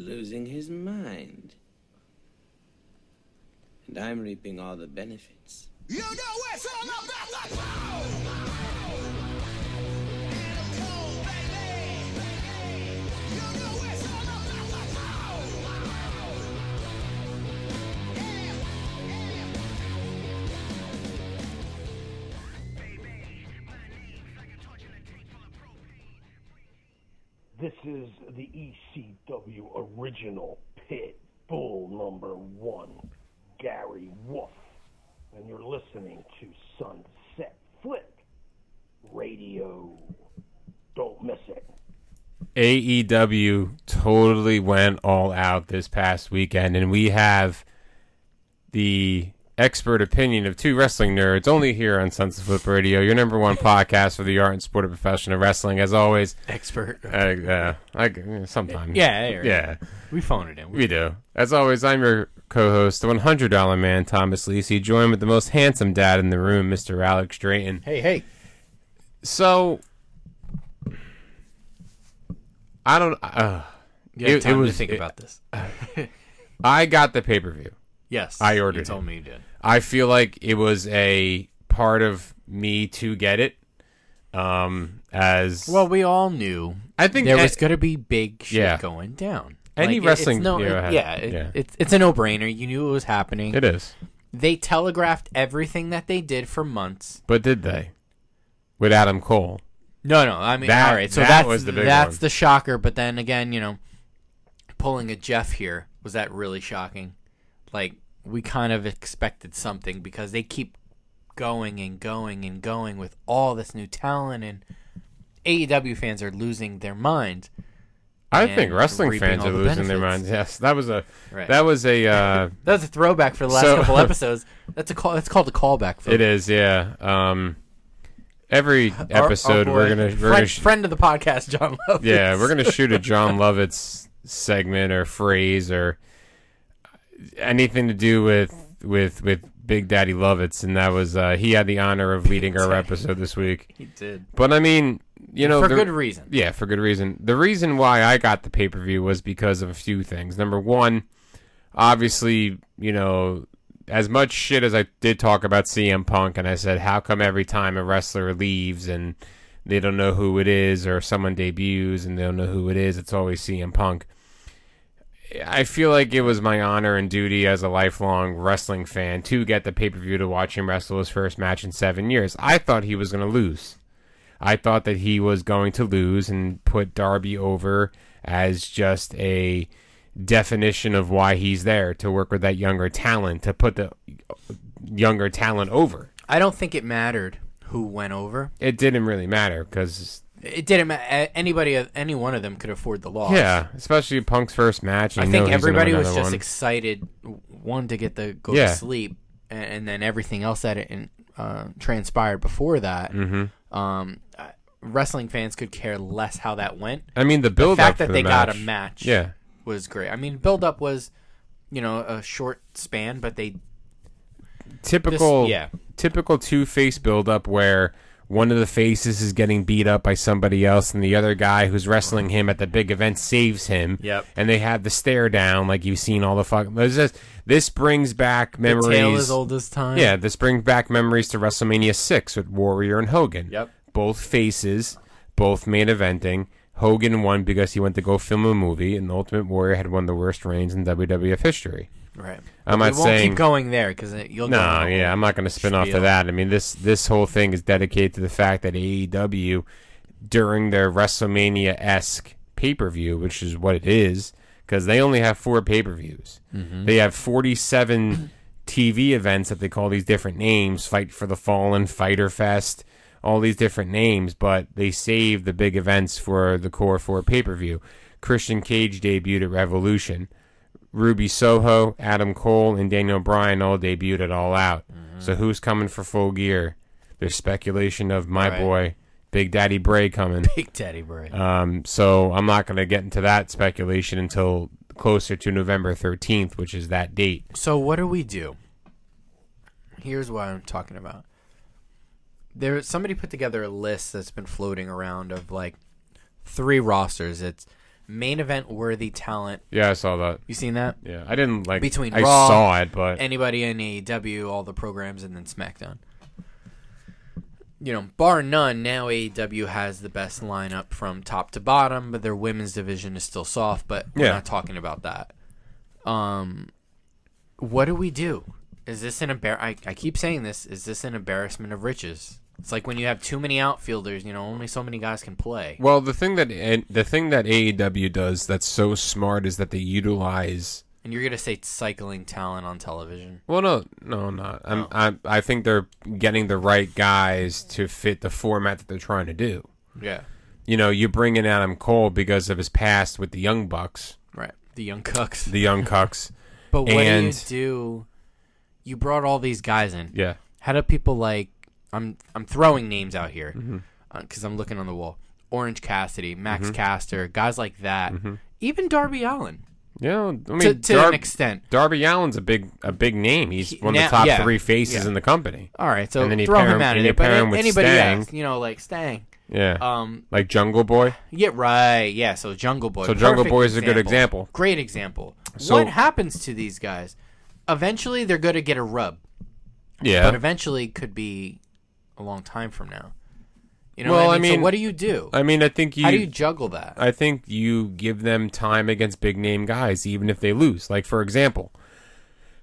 losing his mind. And I'm reaping all the benefits. You know it's all about the power. Is the ECW original pit bull number one, Gary Wolfe. And you're listening to Sunset Flip Radio. Don't miss it. AEW totally went all out this past weekend, and we have the expert opinion of two wrestling nerds only here on Sunset Flip Radio, your number one podcast for the art and sport of professional wrestling. As always, Expert. uh, uh, sometimes. Yeah, yeah, Yeah. We phone it in. We do. As always, I'm your co-host, the $100 man, Thomas Lisi, joined with the most handsome dad in the room, Mr. Alex Drayton. Hey, hey. So, I don't. Uh, You It- it time was- to think it- about this. I got the pay-per-view. Yes. I ordered You told it. me you did. I feel like it was a part of me to get it. Um, as Well, we all knew I think there a- was going to be big shit Yeah. going down. Any Like, it- it's wrestling no, it- yeah, it- yeah. It's it's a no brainer. You knew it was happening. it is. They telegraphed everything that they did for months. But did they? With Adam Cole. No, no. I mean, That- all right. So that that's was the big that's one. the shocker. But then again, you know, pulling a Jeff here was that really shocking? Like we kind of expected something because they keep going and going and going with all this new talent, and AEW fans are losing their mind. I think wrestling fans are the losing their minds. Yes, that was a Right. that was a uh, That was a throwback for the last So- couple episodes. That's a call. That's called a callback. For it is yeah. Um, every Our- our episode boy, we're gonna we're friend, gonna sh- friend of the podcast, John Love. yeah we're gonna shoot a Jon Lovitz segment or phrase or anything to do with with with Big Daddy Lovitz, and that was uh, he had the honor of leading our episode this week. he did But I mean, you know, for the- good reason. Yeah, for good reason. The reason why I got the pay per view was because of a few things. Number one, obviously, you know, as much shit as I did talk about CM Punk, and I said, how come every time a wrestler leaves and they don't know who it is, or someone debuts and they don't know who it is, it's always CM Punk. I feel like it was my honor and duty as a lifelong wrestling fan to get the pay per view to watch him wrestle his first match in seven years. I thought he was going to lose. I thought that he was going to lose and put Darby over as just a definition of why he's there to work with that younger talent, to put the younger talent over. I don't think it mattered who went over. It didn't really matter because, It didn't matter. Anybody, any one of them could afford the loss. yeah, especially Punk's first match. I think know he's gonna everybody was just one. excited, one to get the go Yeah. to sleep, and, and then everything else that it uh, transpired before that. Mhm. Um, wrestling fans could care less how that went. I mean, the build up. The fact that they the got a match. match, Yeah. was great. I mean, build up was, you know, a short span, but they typical This- yeah. typical two face build up where one of the faces is getting beat up by somebody else and the other guy who's wrestling him at the big event saves him. Yep. And they have the stare down like you've seen all the fuck this is- this brings back memories. the tale as old as time. Yeah, this brings back memories to WrestleMania 6 with Warrior and Hogan. Yep. Both faces, both main eventing. Hogan won because he went to go film a movie, and the Ultimate Warrior had one of the worst reigns in WWF history. Right. I'm we not won't saying keep going there because you'll no, a yeah, I'm not going to spin off to that. I mean, this this whole thing is dedicated to the fact that AEW during their WrestleMania esque pay per view, which is what it is, because they only have four pay per views. Mm-hmm. They have 47 TV events that they call these different names: Fight for the Fallen, Fyter Fest, all these different names. But they save the big events for the core four pay per view. Christian Cage debuted at Revolution. Ruby Soho, Adam Cole, and Daniel Bryan all debuted at All Out. Mm-hmm. So who's coming for full gear? There's speculation of my Right. boy, Big Daddy Bray coming. Big Daddy Bray. Um, so I'm not going to get into that speculation until closer to November 13th, which is that date. So what do we do? Here's what I'm talking about. There, somebody put together a list that's been floating around of like three rosters. It's main event worthy talent. Yeah, I saw that. You seen that? Yeah, I didn't like. Between I Raw saw it, but Anybody in AEW, all the programs, and then SmackDown. You know, bar none, now AEW has the best lineup from top to bottom, but their women's division is still soft. But we're Yeah. not talking about that. Um, what do we do? Is this an embar? I, I keep saying this. Is this an embarrassment of riches? It's like when you have too many outfielders. You know, only so many guys can play. well, the thing that and the thing that AEW does that's so smart is that they utilize. And you're gonna say cycling talent on television. Well, no, no, I'm not. I'm, Oh. I, I think they're getting the right guys to fit the format that they're trying to do. Yeah. You know, you bring in Adam Cole because of his past with the Young Bucks, Right. The young cucks. the Young Cucks. But what And- do you do? You brought all these guys in. Yeah, How do people like? I'm I'm throwing names out here Mm-hmm. because I'm looking on the wall. Orange Cassidy, Max Mm-hmm. Caster, guys like that. Even Darby Allin, yeah. I mean, to, to Dar- an extent. Darby Allin's a big a big name. He's He- one of the top yeah, three faces yeah. in the company. All right, so And then throw him him- out of. But him anybody Sting. else, you know, like Sting. Yeah, Um, like Jungle Boy. yeah, right. Yeah, so Jungle Boy. So Jungle Boy is a good example. Great example. So- what happens to these guys? Eventually, they're going to get a rub. Yeah, but eventually could be a long time from now. You know Well, what I I mean? mean- so what do you do? I mean, I think you. How do you juggle that? I think you give them time against big name guys, even if they lose. Like for example,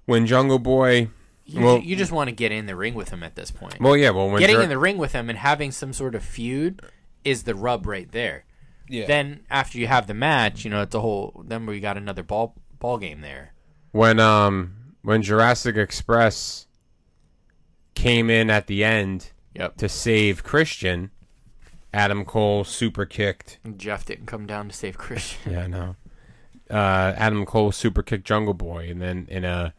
when Jungle Boy. You, well, you just want to get in the ring with him at this point. well, yeah. Well, when Getting in the ring with him and having some sort of feud is the rub right there. Yeah. Then after you have the match, you know it's a whole. Then we got another ball ball game there. when um when Jurassic Express came in at the end Yep. to save Christian, Adam Cole super kicked. Jeff didn't come down to save Christian. Yeah, no. Uh, Adam Cole super kicked Jungle Boy, and then in a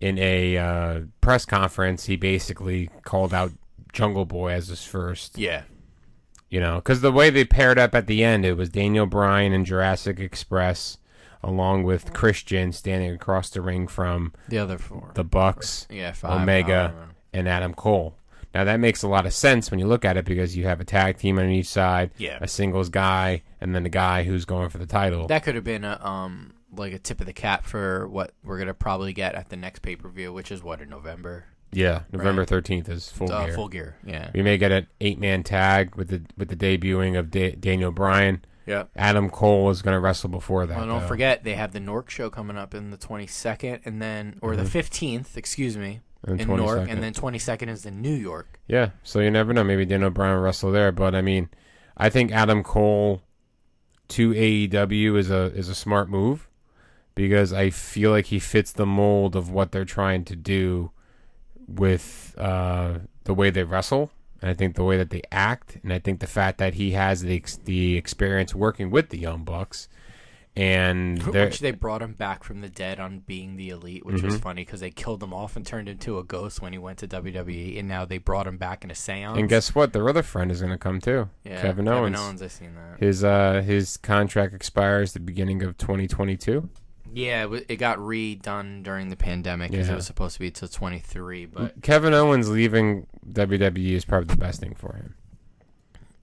in a uh, press conference, he basically called out Jungle Boy as his first. yeah. You know, because the way they paired up at the end, it was Daniel Bryan and Jurassic Express, along with Christian standing across the ring from The other four. the Bucks, yeah. Five, Omega, and Adam Cole. Now that makes a lot of sense when you look at it because you have a tag team on each side, Yeah. a singles guy, and then the guy who's going for the title. That could have been a um like a tip of the cap for what we're gonna probably get at the next pay per view, which is what in November. yeah, November Right. thirteenth is full Uh, gear. full gear. Yeah. We may get an eight man tag with the with the debuting of da- Daniel Bryan. Yep. Adam Cole is going to wrestle before that. Well, don't though. forget they have the Newark show coming up in the 22nd, and then or the 15th, excuse me, And in Newark, 22nd. and then 22nd is in New York. Yeah, so you never know. Maybe Bryan will wrestle there, but I mean, I think Adam Cole to AEW is a is a smart move because I feel like he fits the mold of what they're trying to do with uh, the way they wrestle, and I think the way that they act, and I think the fact that he has the ex- the experience working with the Young Bucks, and Which they brought him back from the dead on being the elite, which Mm-hmm. was funny because they killed him off and turned him into a ghost when he went to WWE, and now they brought him back in a seance. and guess what? Their other friend is going to come too. yeah, Kevin Owens. Kevin Owens, I seen that. His uh his contract expires the beginning of 2022. Yeah, it, it got redone during the pandemic because Yeah. it was supposed to be till 23, but Kevin Owens leaving WWE is probably the best thing for him.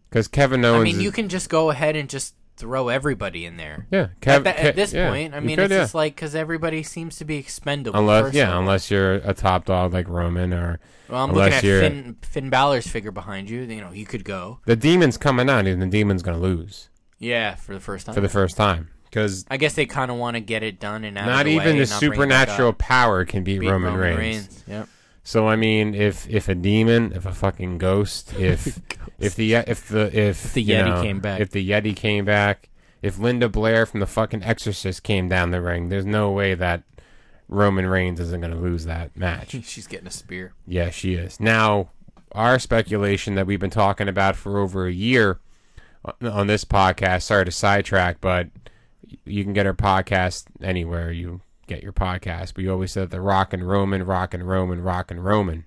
Because Kevin Owens, I mean, you can just go ahead and just throw everybody in there. yeah, at, that- at this yeah, point, I mean, could, it's yeah. just like because everybody seems to be expendable. unless yeah, unless you're a top dog like Roman or well, I'm unless looking at Finn, Finn Balor's figure behind you. You know, you could go. the demon's coming out, and the demon's gonna lose Yeah, for the first time. for the first time because I guess they kind of want to get it done and out not of the even way the and not bring it back supernatural power can beat, Beat Roman, Reigns. Yep. So I mean, if if a demon, if a fucking ghost, if if the if the if, the Yeti know, came back. if the Yeti came back, if Linda Blair from the fucking Exorcist came down the ring, there's no way that Roman Reigns isn't going to lose that match. She's getting a spear. yeah, she is. Now, our speculation that we've been talking about for over a year on- on this podcast. Sorry to sidetrack, but you can get our podcast anywhere you get your podcast. but you always said the Rock and Roman, Rock and Roman, Rock and Roman.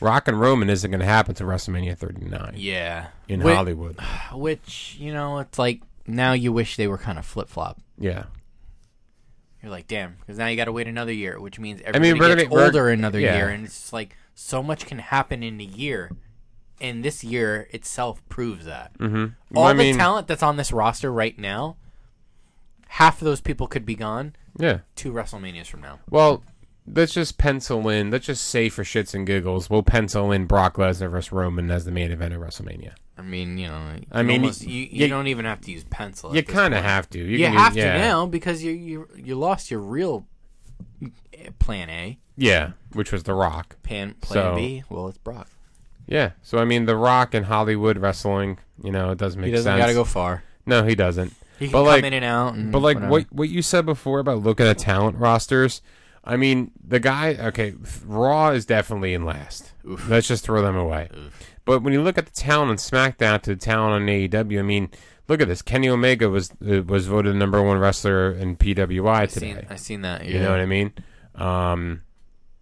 Rock and Roman isn't going to happen to WrestleMania 39 Yeah. in Whi- Hollywood. Which you know, it's like now you wish they were kind of flip flop. Yeah. You're like, damn, because now you got to wait another year, which means mean, everybody we're gets gonna- older another yeah. year, and it's just like so much can happen in a year, and this year itself proves that. Mm-hmm. All I the mean, talent that's on this roster right now half of those people could be gone Yeah. two WrestleManias from now. Well, let's just pencil in. Let's just say for shits and giggles, we'll pencil in Brock Lesnar versus Roman as the main event of WrestleMania. I mean, you know, I mean, almost- you, you, you- don't even have to use pencil. You kind of have to. You, use- have to yeah. now because you you you lost your real plan A, Yeah, which was The Rock. plan plan So- B. Well, it's Brock. Yeah. So I mean, The Rock and Hollywood wrestling. You know, it doesn't make sense. He doesn't got to go far. No, he doesn't. He can But, come like- in and out. And But like whatever. what what you said before about looking at talent rosters, I mean the guy. Okay, Raw is definitely in last. Oof. Let's just throw them away. But when you look at the talent on SmackDown to the talent on AEW, I mean, look at this. Kenny Omega was uh, was voted the number one wrestler in PWI I today. seen I seen that. Yeah. You know what I mean? Um,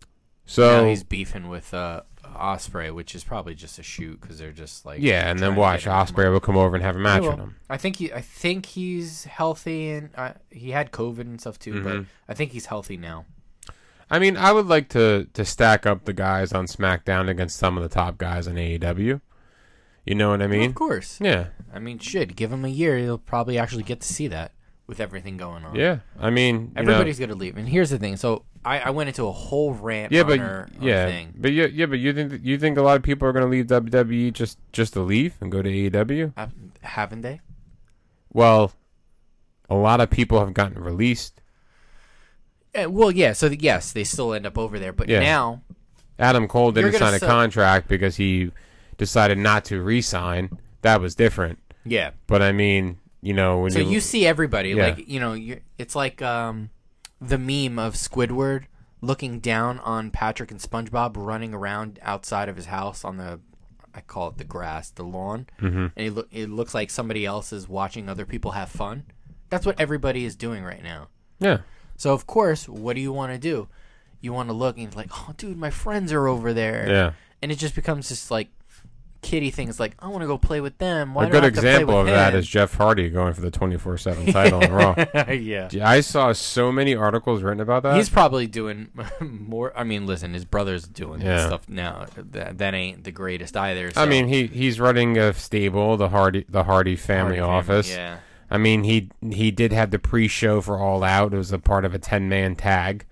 Now so he's beefing with uh, Ospreay, which is probably just a shoot because they're just like yeah, and then watch Ospreay will come over and have a match with him. I think he, I think he's healthy and uh, he had COVID and stuff too, but Mhm. I think he's healthy now. I mean, I would like to to stack up the guys on SmackDown against some of the top guys on AEW. You know what I Well, mean? of course. Yeah, I mean, shit. Give him a year, he'll probably actually get to see that with everything going on. yeah. I mean, you know- Everybody's gonna leave, and here's the thing. So I, I went into a whole rant. yeah, on but her, yeah, thing. but yeah, yeah, but you think you think a lot of people are going to leave WWE just just to leave and go to AEW? Uh, haven't they? Well, a lot of people have gotten released. Uh, well, yeah. So th- yes, they still end up over there, but Yeah. now Adam Cole didn't sign a sell- contract because he decided not to re-sign. That was different. yeah. But I mean, you know, when So you see everybody Yeah. like you know you it's like um the meme of Squidward looking down on Patrick and SpongeBob running around outside of his house on the I call it the grass, the lawn, mm-hmm. and it, look it looks like somebody else is watching other people have fun. That's what everybody is doing right now. yeah, So of course, what do you want to do? You want to look and like, oh, dude, my friends are over there. yeah. And it just becomes this like kitty thing. It's like I want to go play with them. Why a good have to play example of with that him? is Jeff Hardy going for the twenty four seven title on Raw. yeah. I saw so many articles written about that. He's probably doing more. I mean, listen, his brother's doing Yeah. stuff now. That, that ain't the greatest either. I mean, he he's running a stable, the Hardy the Hardy family Hardy office. Yeah. I mean, he he did have the pre-show for All Out. It was a part of a ten-man tag.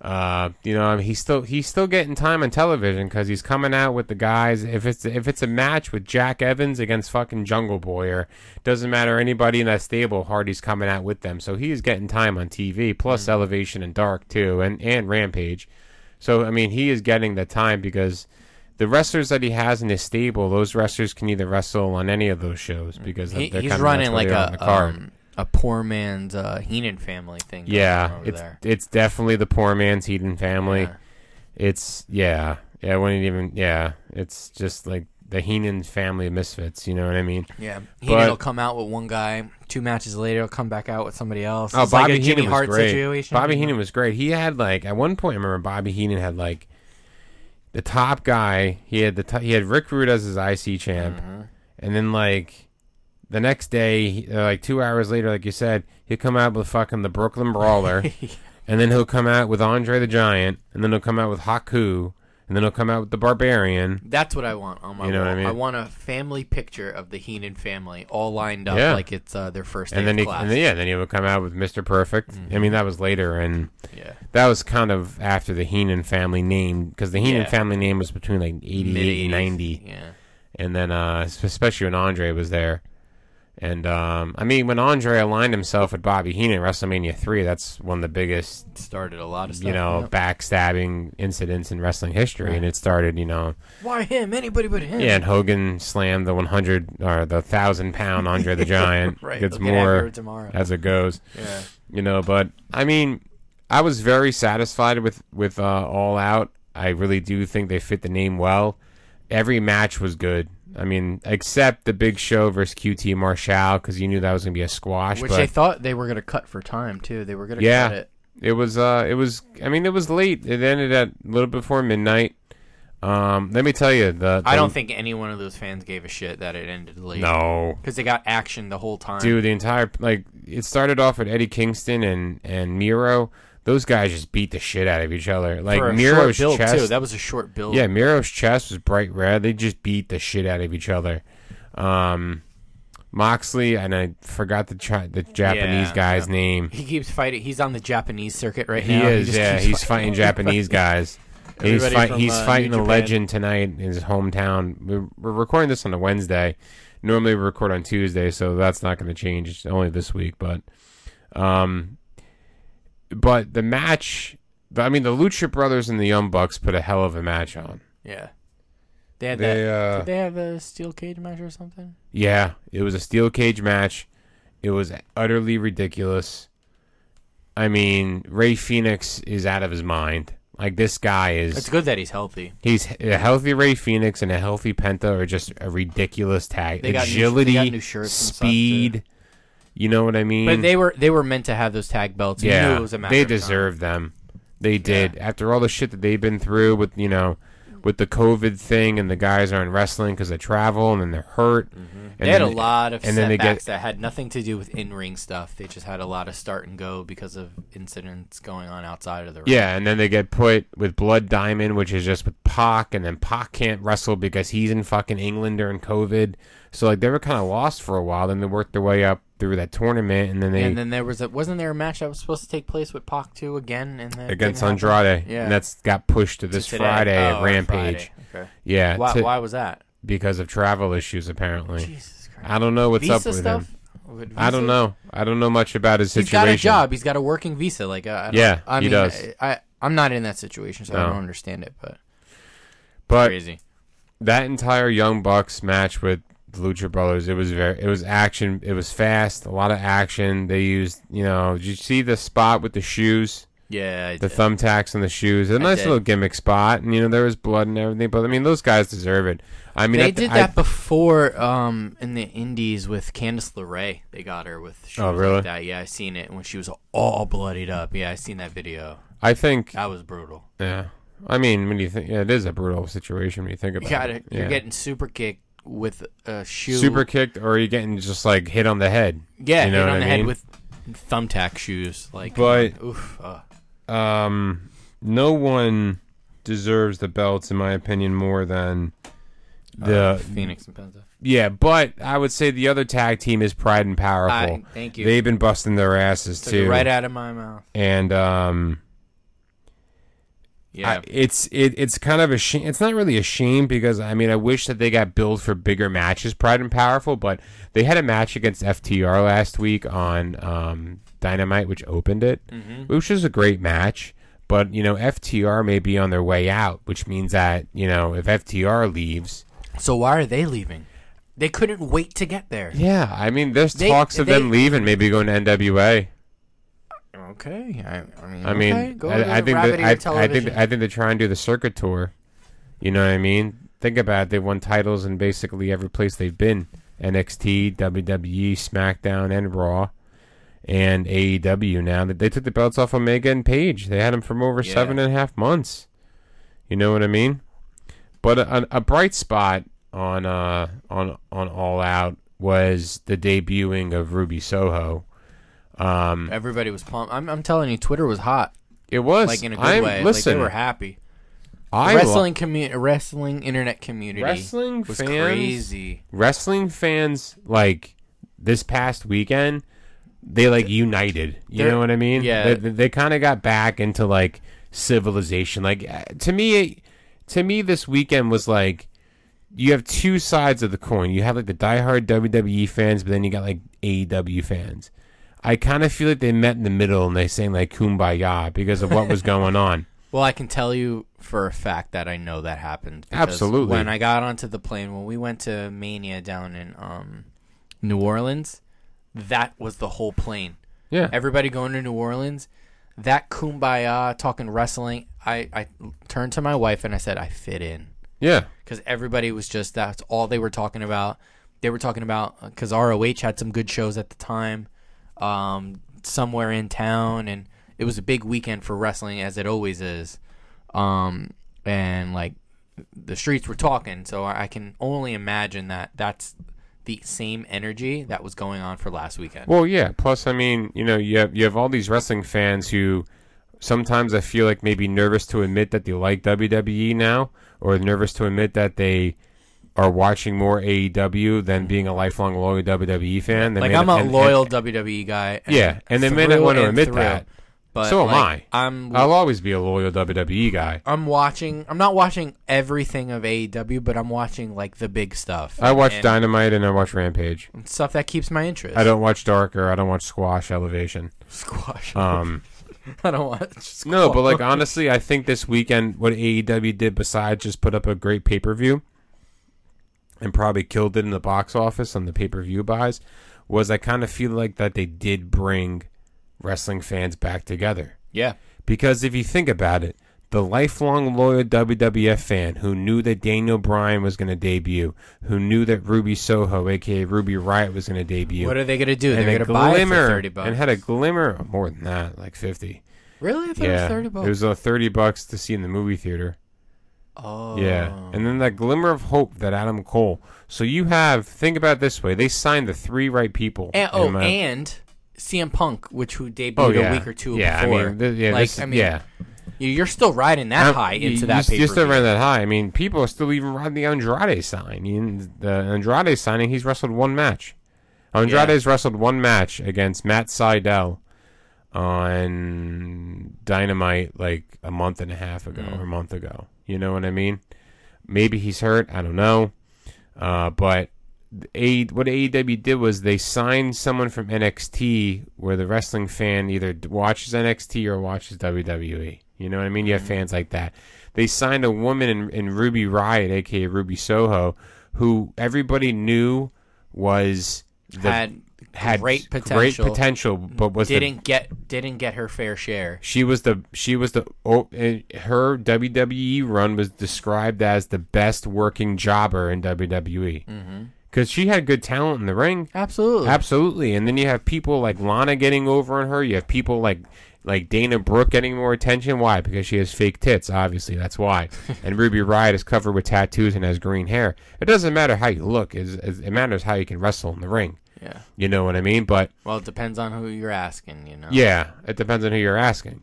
Uh, you know, I mean, he's still he's still getting time on television because he's coming out with the guys. If it's if it's a match with Jack Evans against fucking Jungle Boy, or doesn't matter anybody in that stable, Hardy's coming out with them. So he's getting time on TV, plus Elevation and Dark too, and and Rampage. So I mean, he is getting the time because the wrestlers that he has in his stable, those wrestlers can either wrestle on any of those shows because He, they're he's running like they are on a card. um, a poor man's uh, Heenan family thing. Yeah, it's there. it's definitely the poor man's Heenan family. Yeah. It's yeah, yeah. I wouldn't even yeah. It's just like the Heenan family of misfits. You know what I mean? Yeah, Heenan will come out with one guy. Two matches later, he'll come back out with somebody else. Oh, It's like Bobby a Jimmy Heenan was Hart great. situation. Bobby Heenan was great. He had like at one point, I remember Bobby Heenan had like the top guy. He had the t- he had Rick Rude as his IC champ, Mm-hmm. and then like the next day, uh, like two hours later, like you said, he'll come out with fucking the Brooklyn Brawler, and then he'll come out with Andre the Giant, and then he'll come out with Haku, and then he'll come out with the Barbarian. That's what I want on my You know wall. what I mean? want a family picture of the Heenan family all lined up Yeah. like it's uh, their first day And then, of he, class. and then yeah, then he would come out with Mr. Perfect. I mean, that was later, and yeah. that was kind of after the Heenan family name because the Heenan Yeah. family name was between like 88 and 90 Yeah. and then uh especially when Andre was there and um I mean when Andre aligned himself with Bobby Heenan at WrestleMania 3 that's one of the biggest Started a lot of stuff. you know yeah. backstabbing incidents in wrestling history and it started you know Why him? Anybody but him. yeah and Hogan slammed the 100 or the 1000 pound Andre the Giant Right. gets Look more tomorrow. as it goes Yeah. you know but i mean i was very satisfied with with uh, all out i really do think they fit the name well every match was good i mean except the big show versus qt marshall because you knew that was going to be a squash Which but they thought they were going to cut for time too. They were going to Yeah. cut it. it was uh it was i mean it was late it ended at a little before midnight um let me tell you the, I don't think any one of those fans gave a shit that it ended late. no because they got action the whole time. dude the entire like it started off with eddie kingston and and miro those guys just beat the shit out of each other like for a miro's short build chest too. That was a short build. Yeah, Miro's chest was bright red. They just beat the shit out of each other. Um, Moxley, and I forgot the chi- the Japanese Yeah, guy's name. He keeps fighting. He's on the Japanese circuit right He now. is, just yeah. keeps He's fighting Japanese guys. he's Everybody fight, from, he's uh, fighting a Japan. legend tonight in his hometown. We're, we're recording this on a Wednesday. Normally we record on Tuesday, so that's not going to change. It's only this week, but um, but the match. I mean, the Lucha Brothers and the Young Bucks put a hell of a match on. Yeah. They had They, that. uh, did they have a steel cage match or something? Yeah, it was a steel cage match. It was utterly ridiculous. I mean, Rey Fenix is out of his mind. Like this guy is. It's good that he's healthy. He's a healthy Rey Fenix and a healthy Penta are just a ridiculous tag. They got new- Agility, they got new shirts speed. You know what I mean? But they were they were meant to have those tag belts. You yeah, it was a matter they deserve them. They did. After all the shit that they've been through with you know, with the COVID thing, and the guys aren't wrestling because they travel and then they're hurt. Mm-hmm. They had a lot of and then they setbacks get that had nothing to do with in ring stuff. They just had a lot of start and go because of incidents going on outside of the ring. Yeah, and then they get put with Blood Diamond, which is just with Pac, and then Pac can't wrestle because he's in fucking England during COVID. So like they were kind of lost for a while. Then they worked their way up through that tournament, and then they and then there was a wasn't there a match that was supposed to take place with Pac too again and then against? Andrade, Yeah. and that's got pushed to To this today. Friday Oh, at Rampage. Friday. Okay. Yeah, Why, to- why was that? because of travel issues apparently. Jesus Christ. I don't know what's visa up with stuff? him. I don't know. I don't know much about his situation. He's got a job. He's got a working visa. Like uh, I Yeah, I he mean, does. I, I I'm not in that situation, so I don't understand it. But but crazy. that entire Young Bucks match with the Lucha Brothers, it was very, it was action. It was fast, a lot of action. They used, you know, did you see the spot with the shoes, Yeah, I the did. thumbtacks on the shoes? A nice did. little gimmick spot, and you know there was blood and everything. But I mean, those guys deserve it. I mean, they I, did I- that before um, in the Indies with Candice LeRae. They got her with shoes Oh, really? like that. Yeah, I seen it when she was all bloodied up. Yeah, I seen that video. I think, That was brutal. yeah. I mean, when you think, yeah, it is a brutal situation when you think You about got it. it. You're Yeah. getting super kicked with a shoe. super kicked, or are you're getting just like hit on the head. Yeah, you know hit on the head with thumbtack shoes. Like, But- oof. Uh, um, no one deserves the belts, in my opinion, more than the uh, Fenix and Penta. yeah. But I would say the other tag team is Pride and Powerful. I- thank you. They've been busting their asses Took too, right out of my mouth. and um, Yeah. I, it's it, it's kind of a shame. It's not really a shame because I mean I wish that they got billed for bigger matches, Pride and Powerful, but they had a match against FTR last week on um, Dynamite, which opened it, Mm-hmm. which was a great match. But you know FTR may be on their way out, which means that you know if FTR leaves, so why are they leaving? They couldn't wait to get there. yeah, I mean there's They- talks of them leaving, maybe going to NWA. Okay. I, I mean, I mean, okay, go I, I think that, I, I think I think they're trying to do the circuit tour. You know what I mean? Think about it. They've won titles in basically every place they've been: NXT, WWE, SmackDown, and Raw, and AEW. Now they, they took the belts off Omega and Page. They had them for over Yeah. seven and a half months. You know what I mean? But a, a bright spot on uh on on All Out was the debuting of Ruby Soho. Um, Everybody was pumped. I'm, I'm telling you, Twitter was hot, it was like in a good I'm, way. Listen, like they were happy. I wrestling community, wrestling internet community, Wrestling was fans- crazy. wrestling fans like this past weekend they like united you They're- know what i mean yeah. they, they kind of got back into like civilization like uh, to me to me this weekend was like you have two sides of the coin you have like the diehard wwe fans but then you got like aew fans i kind of feel like they met in the middle and they sang like kumbaya because of what was going on Well, I can tell you for a fact that I know that happened. because Absolutely. When I got onto the plane, when we went to Mania down in um, New Orleans, that was the whole plane. yeah Everybody going to New Orleans, that kumbaya talking wrestling. I, I turned to my wife and I said, I fit in. yeah because everybody was just that's all they were talking about. They were talking about because ROH had some good shows at the time, um, somewhere in town, and it was a big weekend for wrestling as it always is. Um, and like the streets were talking, so I can only imagine that that's the same energy that was going on for last weekend. Well, yeah. Plus, I mean, you know, you have you have all these wrestling fans who sometimes I feel like maybe nervous to admit that they like WWE now, or nervous to admit that they are watching more AEW than being a lifelong loyal WWE fan. They like may I'm a not- and- loyal and- WWE guy. And Yeah, and they may not through want to and admit through, that. But So am like, I. I'm I'll always be a loyal WWE guy. I'm watching. I'm not watching everything of AEW, but I'm watching like the big stuff. I watch and, Dynamite and I watch Rampage. and stuff that keeps my interest. I don't watch Darker. I don't watch Squash Elevation. squash. Um, I don't watch. no, but like honestly, I think this weekend what AEW did besides just put up a great pay per view and probably killed it in the box office on the pay per view buys was I kind of feel like that they did bring wrestling fans back together. yeah, Because if you think about it, the lifelong loyal WWF fan who knew that Daniel Bryan was going to debut, who knew that Ruby Soho, aka Ruby Riot, was going to debut, what are they gonna do? They're gonna buy it for thirty bucks. and had a glimmer of more than that, like fifty. really? I thought it yeah, was thirty bucks. it was uh, thirty bucks to see in the movie theater. Oh, Yeah, and then that glimmer of hope that Adam Cole. So you have think about it this way: they signed the three right people. and, oh, my- and CM Punk, which who debuted oh yeah, a week or two yeah. before. I mean, th- yeah, like this- I mean, yeah. you- you're still riding that I'm- high into you, that. You still pay-per-view. ran that high. I mean, people are still even riding the Andrade sign. You- The Andrade signing, he's wrestled one match. Andrade's wrestled one match against Matt Sydal on Dynamite like a month and a half ago Mm. or a month ago. You know what I mean? Maybe he's hurt. I don't know. Uh, but a, what AEW did was they signed someone from NXT where the wrestling fan either watches NXT or watches WWE. You know what I mean? You have fans like that. They signed a woman in, in Ruby Riot, aka Ruby Soho, who everybody knew was the, had had great great potential. potential, but was didn't get didn't get her fair share. she was the she was the oh, eh, her WWE run was described as the best working jobber in WWE because she had good talent in the ring. Absolutely. Absolutely, and then you have people like Lana getting over on her. You have people like like Dana Brooke getting more attention. Why? Because she has fake tits. Obviously, that's why. and Ruby Riot is covered with tattoos and has green hair. It doesn't matter how you look. It's- It matters how you can wrestle in the ring. Yeah. You know what I mean? But Well, it depends on who you're asking. You know. yeah, it depends on who you're asking.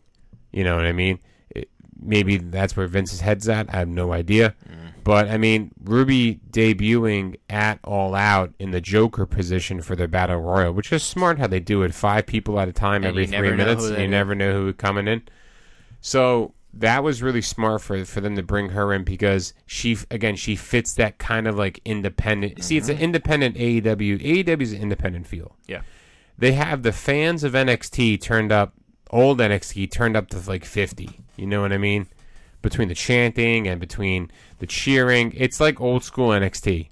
You know what I mean? It, maybe that's where Vince's head's at. I have no idea. Mm. But I mean, Ruby debuting at All Out in the Joker position for their Battle Royal, which is smart how they do it. Five people at a time And every three minutes. who and they- you never know who's coming in. So that was really smart for for them to bring her in because she again she fits that kind of like independent. See, it's an mm-hmm. independent E AEW. AEW is an independent feel Yeah. they have the fans of NXT turned up, old NXT turned up to like 50. You know what I mean? Between the chanting and between the cheering, it's like old school NXT.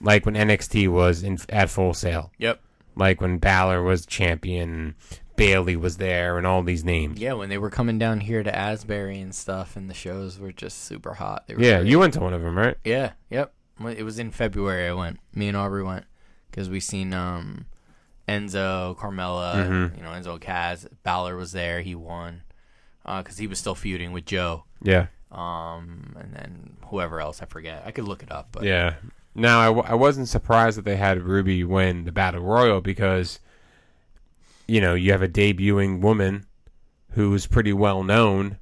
Like when NXT was in at Full Sail. Yep. Like when Balor was champion, Bayley was there, and all these names. Yeah, when they were coming down here to Asbury and stuff, and the shows were just super hot. They were Yeah, great. you went to one of them, right? Yeah, yep. It was in February. I went. Me and Aubrey went because we seen um, Enzo, Carmella, Mm-hmm. you know Enzo Cass. Balor was there. He won because he was still feuding with Joe. Yeah. Um, and then whoever else I forget. I could look it up, but Yeah. Now, I, w- I wasn't surprised that they had Ruby win the Battle Royal because, you know, you have a debuting woman who's pretty well known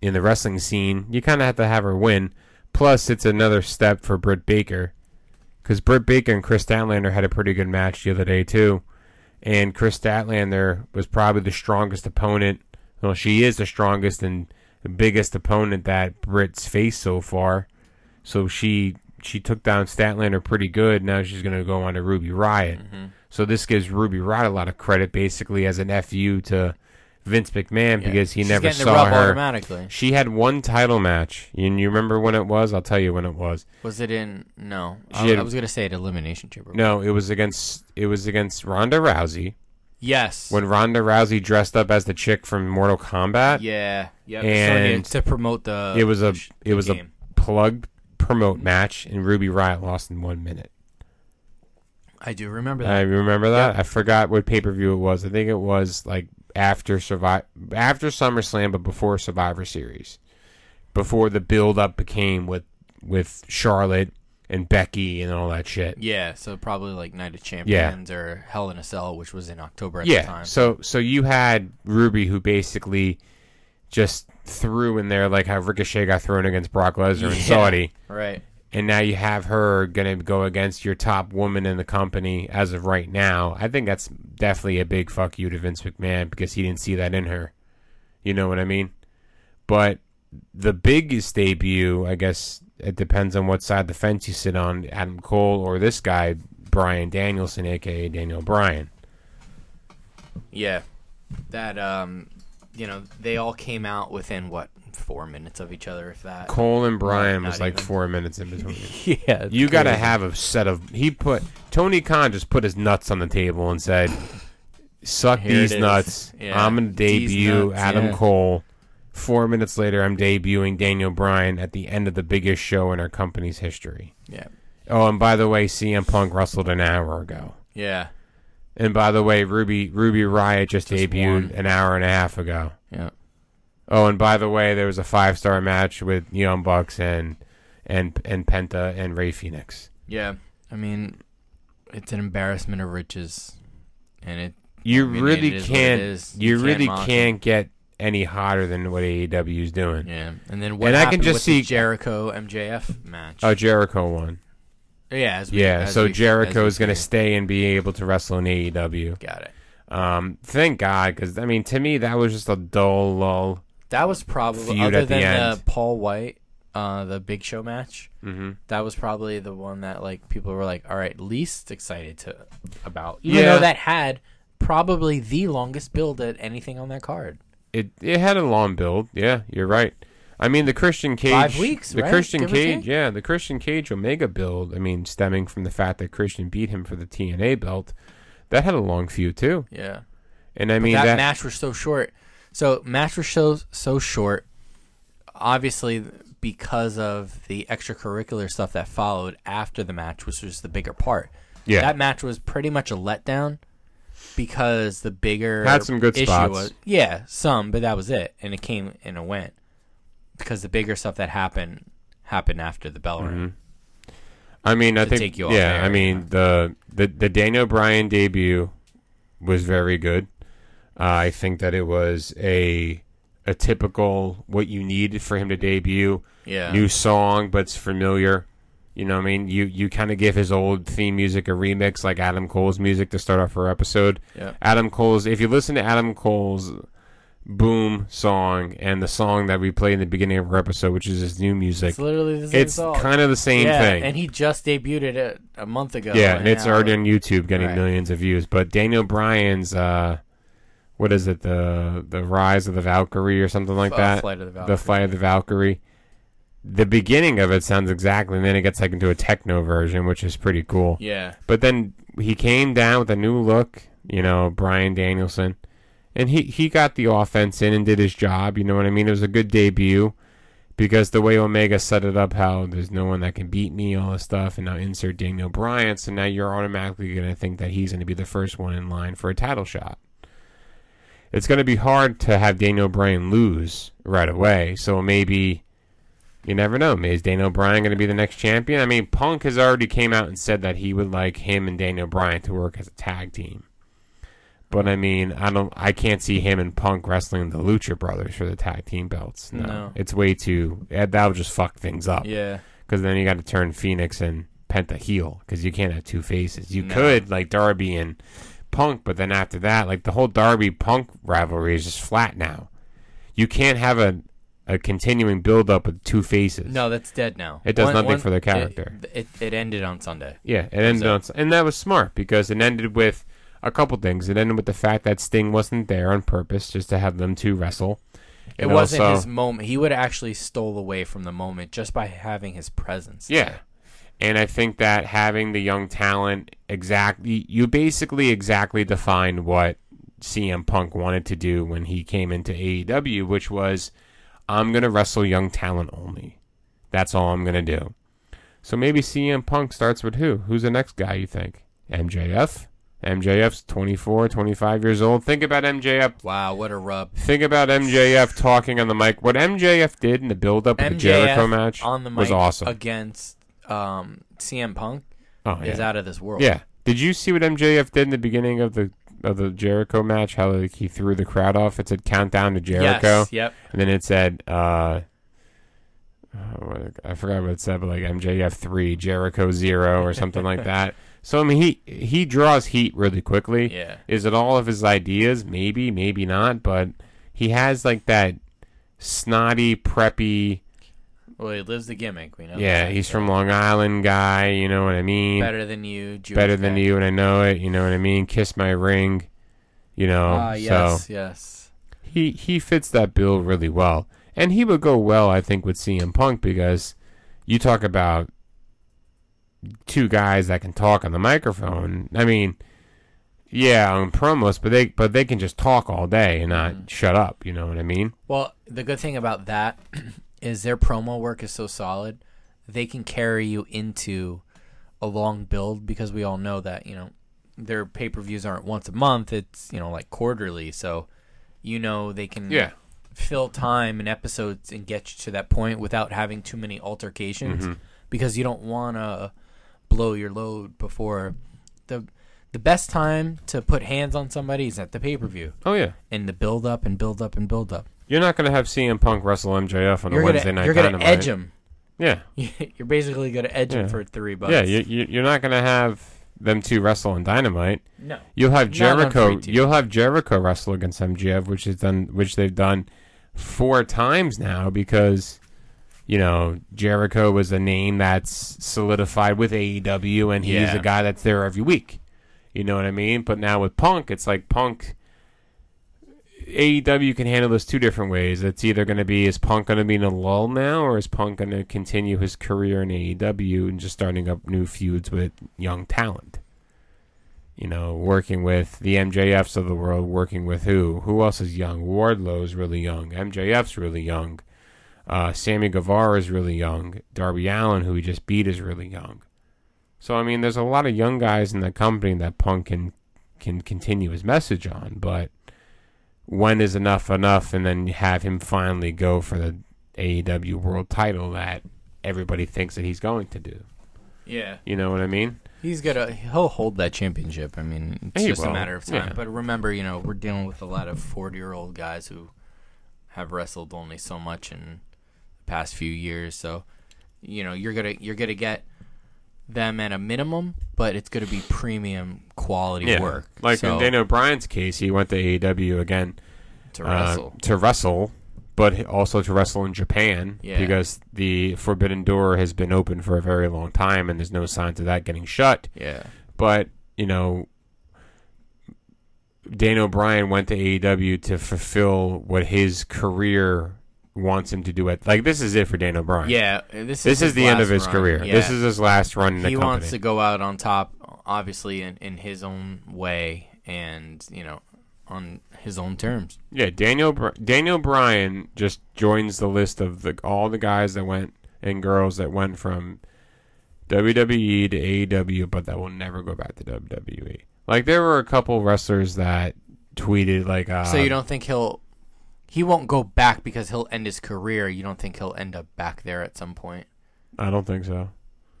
in the wrestling scene. You kind of have to have her win. Plus, it's another step for Britt Baker because Britt Baker and Kris Statlander had a pretty good match the other day, too. And Kris Statlander was probably the strongest opponent. Well, she is the strongest and biggest opponent that Britt's faced so far. So she she took down Statlander pretty good. Now she's going to go on to Ruby Riot. Mm-hmm. So this gives Ruby Riot a lot of credit, basically as an fu to Vince McMahon because he She's never saw her. automatically. She had one title match, and you remember when it was? I'll tell you when it was. Was it in? No, I, had- I was gonna say at Elimination Chamber. No, it was against it was against Ronda Rousey Yes. when Ronda Rousey dressed up as the chick from Mortal Kombat. yeah. Yeah. And to promote the. it was a it was game. a plug promote match, and Ruby Riot lost in one minute. I do remember that. I remember that. I forgot what pay per view it was. I think it was like after Survive after SummerSlam, but before Survivor Series, before the build up became with with Charlotte and Becky and all that shit. Yeah, so probably like Night of Champions or Hell in a Cell, which was in October at the Yeah. time. So so you had Ruby who basically just threw in there like how Ricochet got thrown against Brock Lesnar and Saudi. right. And now you have her going to go against your top woman in the company as of right now. I think that's definitely a big fuck you to Vince McMahon because he didn't see that in her. You know what I mean? But the biggest debut, I guess it depends on what side of the fence you sit on, Adam Cole or this guy, Bryan Danielson, aka Daniel Bryan. Yeah, that um, you know, they all came out within what four minutes of each other, if that. Cole and Bryan Not was like even. four minutes in between. yeah, You got to have a set of. He put Tony Khan just put his nuts on the table and said, "Suck Here these nuts. Yeah. I'm gonna debut nuts, Adam yeah. Cole." Four minutes later, I'm debuting Daniel Bryan at the end of the biggest show in our company's history. Yeah, Oh, and by the way, CM Punk wrestled an hour ago. yeah, And by the way, Ruby Ruby Riot just, Just debuted an hour and a half ago. Oh, and by the way, there was a five star match with Young Bucks and and and Penta and Rey Fenix. Yeah, I mean, it's an embarrassment of riches, and it. You I mean, really it is it can't. You, You can't really mock can't get any hotter than what AEW is doing. Yeah, and then what And I can just see- Jericho MJF match? Oh, Jericho won. yeah, as we, Yeah, so we- Jericho is going to stay and be able to wrestle in AEW. Got it. Um, thank God, because I mean, to me, that was just a dull lull. That was probably Feud other at the than the, end. Paul White, uh, the Big Show match. hmm That was probably the one that like people were like, all right, least excited to about. Even Yeah. though that had probably the longest build at anything on that card. It it had a long build. Yeah, you're right. I mean, the Christian Cage. Five weeks, The right? Christian Give or Cage. take? Yeah, the Christian Cage Omega build. I mean, stemming from the fact that Christian beat him for the TNA belt, that had a long feud too. Yeah. And I mean that, that, match was so short. So match was so so short. Obviously, because of the extracurricular stuff that followed after the match, which was the bigger part. yeah, That match was pretty much a letdown because the bigger Had some good issue spots. was yeah, some, but that was it, and it came and it went because the bigger stuff that happened happened after the bell rang. Mm-hmm. I mean, I think yeah. air, I mean the the the Daniel Bryan debut was very good. Uh, I think that it was a a typical what you needed for him to debut. Yeah, New song, but it's familiar. You know, what I mean, you you kind of give his old theme music a remix, like Adam Cole's music to start off her episode. Yeah. Adam Cole's. If you listen to Adam Cole's "Boom" song and the song that we played in the beginning of our episode, which is his new music, it's literally the same it's song. kind of the same yeah, thing. and he just debuted it a month ago. Yeah, and it's now- already on YouTube getting Right. millions of views. But Daniel Bryan's uh what is it, the the Rise of the Valkyrie or something like Uh, that? Flight the The Flight of the Valkyrie. The beginning of it sounds exactly and then it gets like into a techno version, which is pretty cool. Yeah, But then he came down with a new look, you know, Bryan Danielson. And he, he got the offense in and did his job, you know what I mean? It was a good debut because the way Omega set it up, how there's no one that can beat me, all this stuff, and now insert Daniel Bryan, so now you're automatically going to think that he's going to be the first one in line for a title shot. It's going to be hard to have Daniel Bryan lose right away, so maybe you never know. Is Daniel Bryan going to be the next champion? I mean, Punk has already came out and said that he would like him and Daniel Bryan to work as a tag team. But I mean, I don't. I can't see him and Punk wrestling the Lucha Brothers for the tag team belts. No, No. it's way too. eh, That would just fuck things up. yeah, Because then you got to turn Fenix and Penta heel. Because you can't have two faces. You No. could like Darby and Punk, but then after that, like the whole Darby Punk rivalry is just flat now. You can't have a a continuing build up with two faces. no, that's dead now. It does nothing for their character. It, it, ended on Sunday. Yeah, it ended on, and that was smart because it ended with a couple things. It ended with the fact that Sting wasn't there on purpose, just to have them two wrestle. It wasn't also- his moment. He would actually stole away from the moment just by having his presence. Yeah, and I think that having the young talent exactly, you basically exactly defined what CM Punk wanted to do when he came into AEW, which was, I'm gonna wrestle young talent only. That's all I'm gonna do. So maybe CM Punk starts with who? Who's the next guy you think? MJF? MJF's 24, 25 years old. Think about MJF. Wow, what a rub. Think about MJF talking on the mic. What MJF did in the build-up of the Jericho match on the mic was awesome. against um, CM Punk oh, is yeah. out of this world. Yeah. Did you see what MJF did in the beginning of the of the Jericho match? How like, he threw the crowd off. It said countdown to Jericho, Yes. Yep. and then it said, uh, I forgot what it said, but like MJF three, Jericho zero, or something like that. So I mean, he he draws heat really quickly. Yeah. Is it all of his ideas? Maybe, maybe not. But he has like that snotty, preppy. Well, he lives the gimmick. We know. Yeah, he's from Long Island guy. You know what I mean? better than you. Jewish Better than guy. you, and I know it. You know what I mean? Kiss my ring. You know. Ah, so yes, yes. he he fits that bill really well, and he would go well, I think, with CM Punk because you talk about two guys that can talk on the microphone. I mean, yeah, on promos, but they but they can just talk all day and not shut up. You know what I mean? Well, the good thing about that is their promo work is so solid. They can carry you into a long build because we all know that, you know, their pay per views aren't once a month, it's, you know, like quarterly. So, you know, they can Yeah. fill time and episodes and get you to that point without having too many altercations Mm-hmm. because you don't want to blow your load before the the best time to put hands on somebody is at the pay per view Oh yeah. and the build up and build up and build up. You're not going to have CM Punk wrestle MJF on a You're Wednesday gonna night you're gonna Dynamite. edge him. Yeah, You're basically gonna edge Yeah. him for three bucks. yeah. You, you, you're not going to have them two wrestle on Dynamite. no. You'll have Not on Jericho. free TV. You'll have Jericho wrestle against MJF, which is done, which they've done four times now because you know Jericho was a name that's solidified with AEW, and he's Yeah. a guy that's there every week. You know what I mean? But now with Punk, it's like Punk. AEW can handle this two different ways. It's either going to be is Punk going to be in a lull now, or is Punk going to continue his career in AEW and just starting up new feuds with young talent? You know, working with the MJFs of the world, working with who? Who else is young? Wardlow's really young. MJF's really young. Uh, Sammy Guevara is really young. Darby Allin, who he just beat, is really young. So I mean, there's a lot of young guys in the company that Punk can can continue his message on, but when is enough enough, and then have him finally go for the AEW World Title that everybody thinks that he's going to do. Yeah. You know what I mean? He's gonna he'll hold that championship. I mean, it's He just a matter of time. yeah. But remember, you know, we're dealing with a lot of forty year old guys who have wrestled only so much in the past few years. So, you know, you're gonna you're gonna get them at a minimum, but it's gonna be premium quality work. Like so, in Daniel Bryan's case, he went to AEW again to uh, wrestle. to wrestle, but also to wrestle in Japan Yeah. because the Forbidden Door has been open for a very long time, and there's no signs of that getting shut. yeah. But you know, Daniel Bryan went to AEW to fulfill what his career wants him to do. it. like this is it for Daniel Bryan. Yeah, this is This is the end of his run. career. Yeah. This is his last run in the he company. wants to go out on top, obviously in, in his own way, and you know, on his own terms. Yeah, Daniel Daniel Bryan just joins the list of the, all the guys that went and girls that went from WWE to AEW, but that will never go back to WWE. Like there were a couple wrestlers that tweeted like, uh, So you don't think he'll he won't go back because he'll end his career. You don't think he'll end up back there at some point? I don't think so.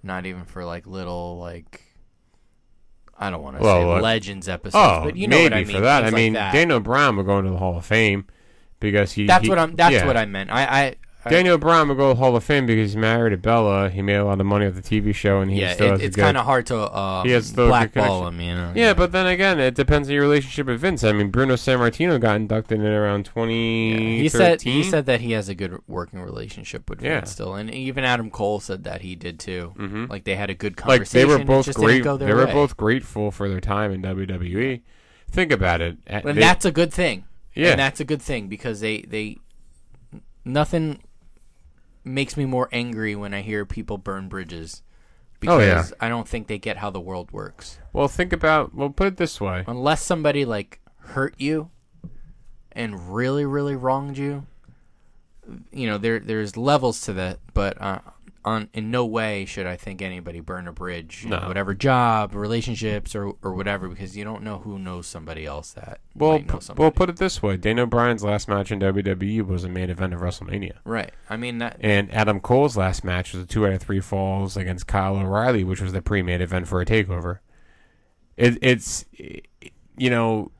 Not even for like little like I don't want to Well, say legends episodes, Oh, but you know maybe what I mean. for that. I like mean, that. Daniel Bryan will go into the Hall of Fame because he. That's he- what I'm. That's yeah. what I meant. I, I Daniel Bryan will go to the Hall of Fame because he's married to Bella. He made a lot of money off the TV show, and he yeah, still it, has it's kind of hard to um, He has still a good blackball him. You know. Yeah, but then again, it depends on your relationship with Vince. I mean, Bruno Sammartino got inducted in around twenty. he said he said that he has a good working relationship with Yeah. Vince still, and even Adam Cole said that he did too. Mhm. Like they had a good conversation. like they were both great. They were way. both grateful for their time in WWE. Think about it. Uh, and they- that's a good thing. Yeah. and that's a good thing because they they nothing makes me more angry when I hear people burn bridges. Oh, Because yeah. I don't think they get how the world works. well, think about. Well, put it this way. Unless somebody like hurt you and really really wronged you, you know there there's levels to that. But uh, on in no way should I think anybody burn a bridge. No. whatever job, relationships, or or whatever, because you don't know who knows somebody else that. Well, might know p- somebody. well, put it this way. Daniel Bryan's last match in WWE was a main event of WrestleMania. right. I mean that. And Adam Cole's last match was a two out of three falls against Kyle O'Reilly, which was the pre-main event for a takeover. It, it's, you know,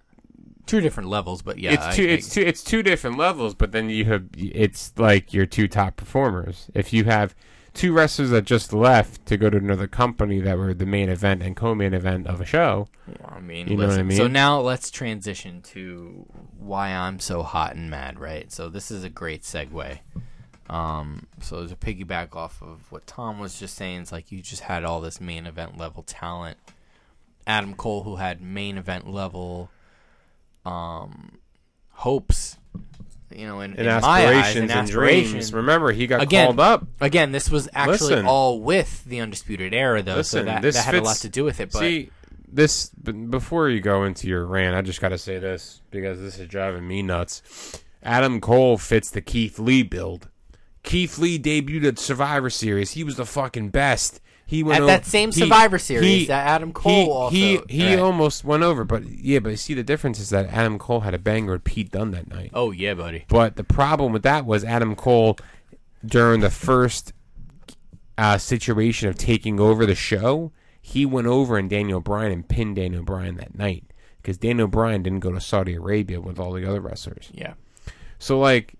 two different levels, but yeah, it's I- two. I- it's two. It's two different levels. But then you have. It's like your two top performers. If you have two wrestlers that just left to go to another company that were the main event and co-main event of a show. I mean, You know what I listen, So now let's transition to why I'm so hot and mad, right? So this is a great segue. Um, so to piggyback off of what Tom was just saying, it's like you just had all this main event level talent. Adam Cole, who had main event level um, hopes, you know, in, And in my eyes, aspirations and aspirations. dreams. Remember, he got Again, called up. Again, this was actually Listen. all with the Undisputed Era, though, so Listen, that, this that had a lot to do with it. But See, this before you go into your rant, I just got to say this because this is driving me nuts. Adam Cole fits the Keith Lee build. Keith Lee debuted at Survivor Series. He was the fucking best. He went At o- that same he- Survivor Series he- that Adam he- Cole also- he he Right. almost went over, but yeah, but see the difference is that Adam Cole had a banger with Pete Dunne that night. oh yeah, buddy. But the problem with that was Adam Cole during the first uh, situation of taking over the show, he went over and Daniel Bryan and pinned Daniel Bryan that night because Daniel Bryan didn't go to Saudi Arabia with all the other wrestlers. Yeah. So like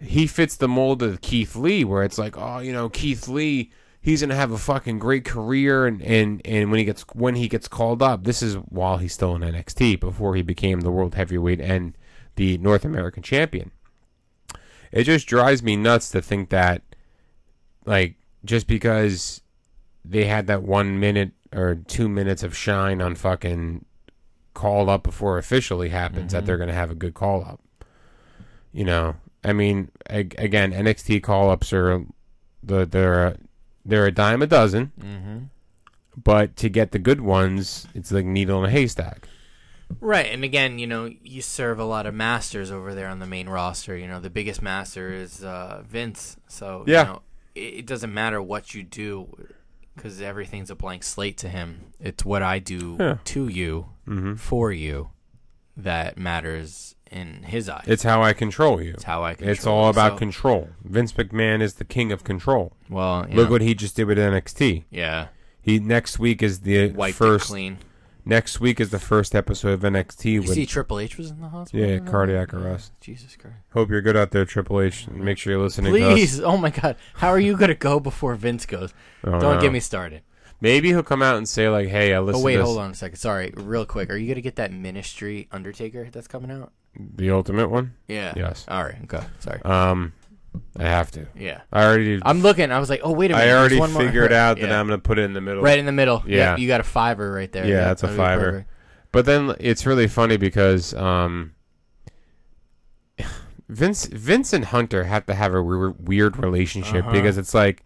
he fits the mold of Keith Lee where it's like, oh, you know, Keith Lee, he's gonna have a fucking great career and, and, and when he gets when he gets called up, this is while he's still in NXT before he became the world heavyweight and the North American champion. It just drives me nuts to think that like just because they had that one minute or two minutes of shine on fucking call up before officially happens that mm-hmm. they're going to have a good call up. You know, I mean, ag- again, NXT call ups are the they're they're a dime a dozen, Mm-hmm. but to get the good ones, it's like needle in a haystack. Right, and again, you know, you serve a lot of masters over there on the main roster. You know, the biggest master is uh, Vince. So Yeah. you know, it, it doesn't matter what you do because everything's a blank slate to him. It's what I do Yeah. to you, Mm-hmm. for you, that matters in his eyes. It's how I control you. It's how I control. It's all about so, control. Vince McMahon is the king of control. Well, Look know, what he just did with NXT. yeah, He next week is the wiped first. clean. Next week is the first episode of NXT. You With, see, Triple H was in the hospital. Yeah, cardiac arrest. Jesus Christ. hope you're good out there, Triple H. Make sure you're listening. to us. Please, oh my God, how are you gonna go before Vince goes? Oh, Don't no. get me started. Maybe he'll come out and say like, "Hey, I listened Oh wait, to this, hold on a second. Sorry, real quick. Are you gonna get that Ministry Undertaker that's coming out? the Ultimate one." Yeah. Yes. All right. Okay. Sorry. Um, I have to. Yeah. I already. I'm looking. I was like, oh wait a minute. I already one more. figured out that Yeah. I'm gonna put it in the middle. right in the middle. Yeah. You got a fiver right there. Yeah, that's a fiver. But then it's really funny because um, Vince Vince and Hunter have to have a weir- weird relationship Uh-huh. because it's like,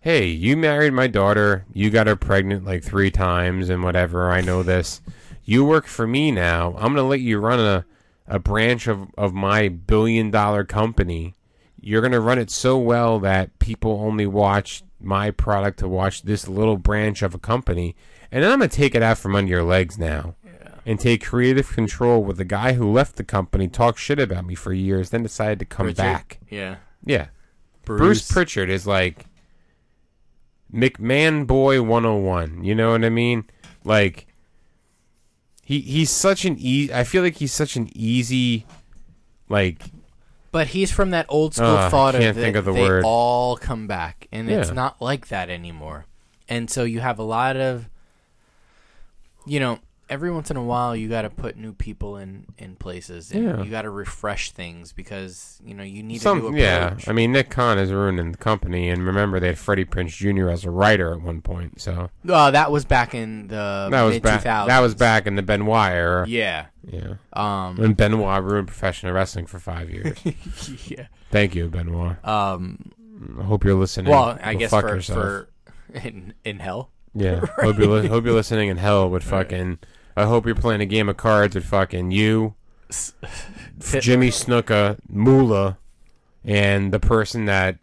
hey, you married my daughter, you got her pregnant like three times and whatever. I know this. You work for me now. I'm gonna let you run a a branch of of my billion dollar company. You're gonna run it so well that people only watch my product to watch this little branch of a company, and then I'm gonna take it out from under your legs now and take creative control with the guy who left the company, talked shit about me for years, then decided to come Prichard? back. Yeah. Yeah. Bruce. Prichard is like McMahon boy 101. You know what I mean? Like he he's such an e I feel like he's such an easy like But he's from that old school Ugh, I thought can't of think of the they word. all come back, and it's not like that anymore. And so you have a lot of, you know, every once in a while you got to put new people in in places, and Yeah. you got to refresh things because you know you need some approach. yeah. I mean Nick Khan is ruining the company and remember they had Freddie Prinze Jr. as a writer at one point. So Oh, that was back in the that was back 2000s. that was back in the Benoit era. Yeah. Yeah. Um. When Benoit ruined professional wrestling for 5 years. yeah. Thank you, Benoit. Um. I hope you're listening. Well, I Go guess for for in in hell. yeah. Hope you're li- hope you're listening in hell with fucking. I hope you're playing a game of cards with fucking you, Jimmy Snuka, Moolah, and the person that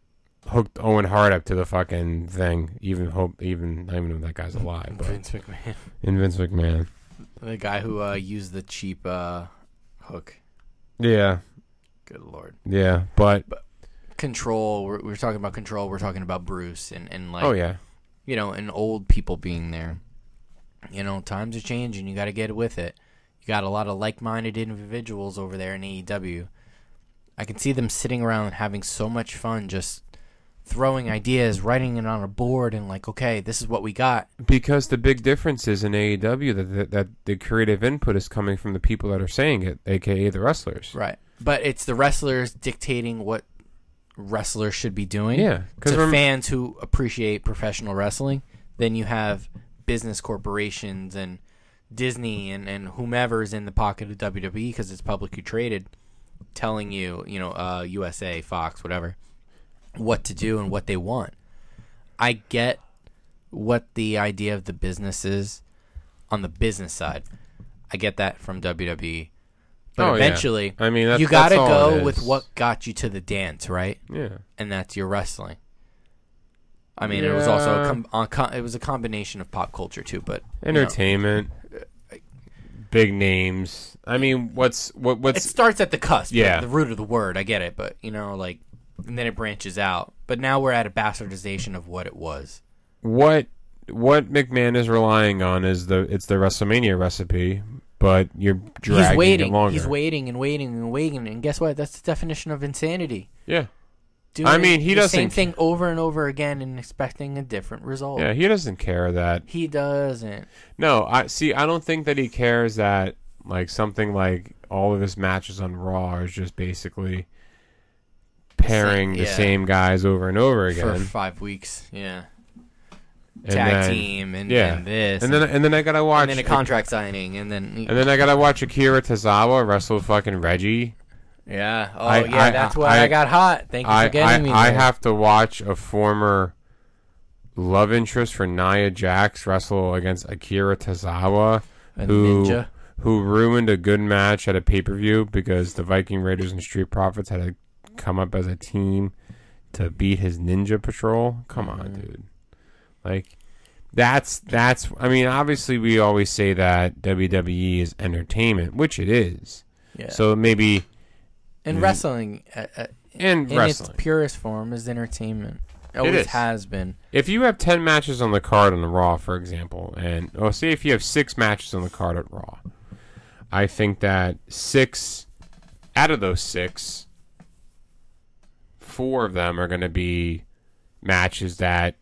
hooked Owen Hart up to the fucking thing. Even hope, even I don't even know if that guy's alive, but Vince McMahon, in Vince McMahon. the guy who uh, used the cheap uh, hook. Yeah, Good lord. yeah, but Control. We're, we're talking about control. We're talking about Bruce and and like oh yeah, you know, and old people being there. You know, times are changing. You got to get with it. You got a lot of like-minded individuals over there in AEW. I can see them sitting around having so much fun just throwing ideas, writing it on a board and like, okay, this is what we got. Because the big difference is in AEW that, that that the creative input is coming from the people that are saying it, aka the wrestlers. Right. But it's the wrestlers dictating what wrestlers should be doing. Yeah, 'cause To rem- fans who appreciate professional wrestling, then you have business corporations and Disney and, and whomever's in the pocket of WWE because it's publicly traded, telling you, you know, uh, USA, Fox, whatever, what to do and what they want. I get what the idea of the business is on the business side. I get that from WWE. But Oh, yeah. eventually, I mean, you got to that's all it go with what got you to the dance, right? Yeah. And that's your wrestling. I mean, it was also a com- on co- it was a combination of pop culture too, but you know, Entertainment. Big names. I mean, what's what it what's starts at the cusp, yeah, Yeah. the root of the word. I get it, but you know, like, and then it branches out. But now we're at a bastardization of what it was. what what McMahon is relying on is the it's the WrestleMania recipe, but you're dragging he's waiting, it longer. he's waiting and waiting and waiting, and guess what? That's the definition of insanity. Yeah. Doing I mean, he the same doesn't- same thing over and over again and expecting a different result. Yeah, he doesn't care that. He doesn't. No, I see. I don't think that he cares that like something like all of his matches on Raw is just basically pairing the yeah. same guys over and over again For five weeks, yeah. and Tag then- team and, yeah, and this, and then and then I gotta watch and then a contract signing, and then and then I gotta watch Akira Tozawa wrestle fucking Reggie. Yeah, oh I- yeah, I- that's why I, I- got hot. Thank you I for getting me. I, I have to watch a former love interest for Nia Jax wrestle against Akira Tozawa, A who ninja. who ruined a good match at a pay per view because the Viking Raiders and Street Profits had to come up as a team to beat his Ninja Patrol. Come on, Mm-hmm. dude. Like that's that's. I mean, obviously, we always say that WWE is entertainment, which it is. Yeah. So maybe and Mm. wrestling, uh, uh, in, in wrestling. its purest form, is entertainment. It always is. has been. If you have 10 matches on the card on the Raw, for example, and or say if you have six matches on the card at Raw, I think that six out of those six, four of them are going to be matches that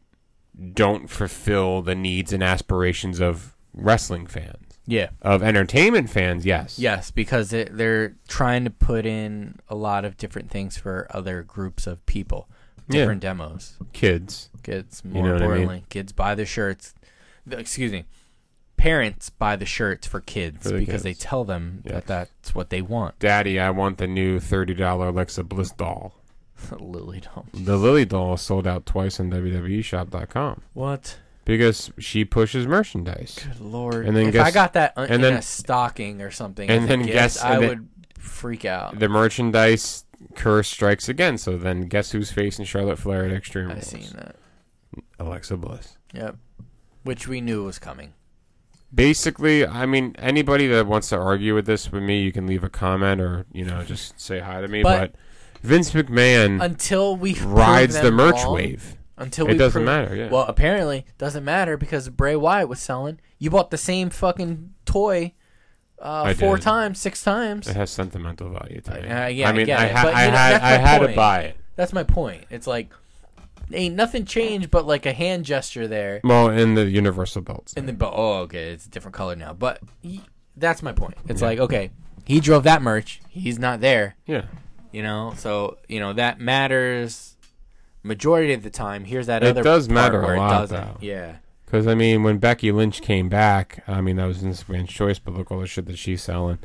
don't fulfill the needs and aspirations of wrestling fans. Yeah. Of entertainment fans, yes. Yes, because it, they're trying to put in a lot of different things for other groups of people, Yeah. different demos. Kids. Kids, more know what I mean? importantly, kids buy the shirts. Excuse me, parents buy the shirts for kids For the because they tell them Yes. that that's what they want. Daddy, I want the new $30 Alexa Bliss doll. Lily don't. The Lily doll sold out twice on WWEshop.com. What? Because she pushes merchandise. Good lord! And then if guess- I got that un- and in then- a stocking or something, and then gift, guess- I then- would freak out. The merchandise curse strikes again. So then, guess who's facing Charlotte Flair at Extreme Rules? I Rules? seen that. Alexa Bliss. Yep. Which we knew was coming. Basically, I mean, anybody that wants to argue with this with me, you can leave a comment or you know just say hi to me. But- But, Vince McMahon Until we rides the merch wrong, wave. Until It we doesn't prove- matter, yeah. Well, apparently doesn't matter because Bray Wyatt was selling. You bought the same fucking toy uh, four did. times, six times. It has sentimental value to me. Uh, yeah, I mean, I I, it, ha- but, I know, had I had to buy it. That's my point. It's like ain't nothing changed but like a hand gesture there. Well, in the Universal belts. In then, but oh, okay, it's a different color now. But he, that's my point. It's like okay, he drove that merch. He's not there. yeah. You know, so you know that matters. Majority of the time, here's that It other. does part matter a lot, It though. Yeah. Because I mean, when Becky Lynch came back, I mean that was McMahon's choice. But look all the shit that she's selling.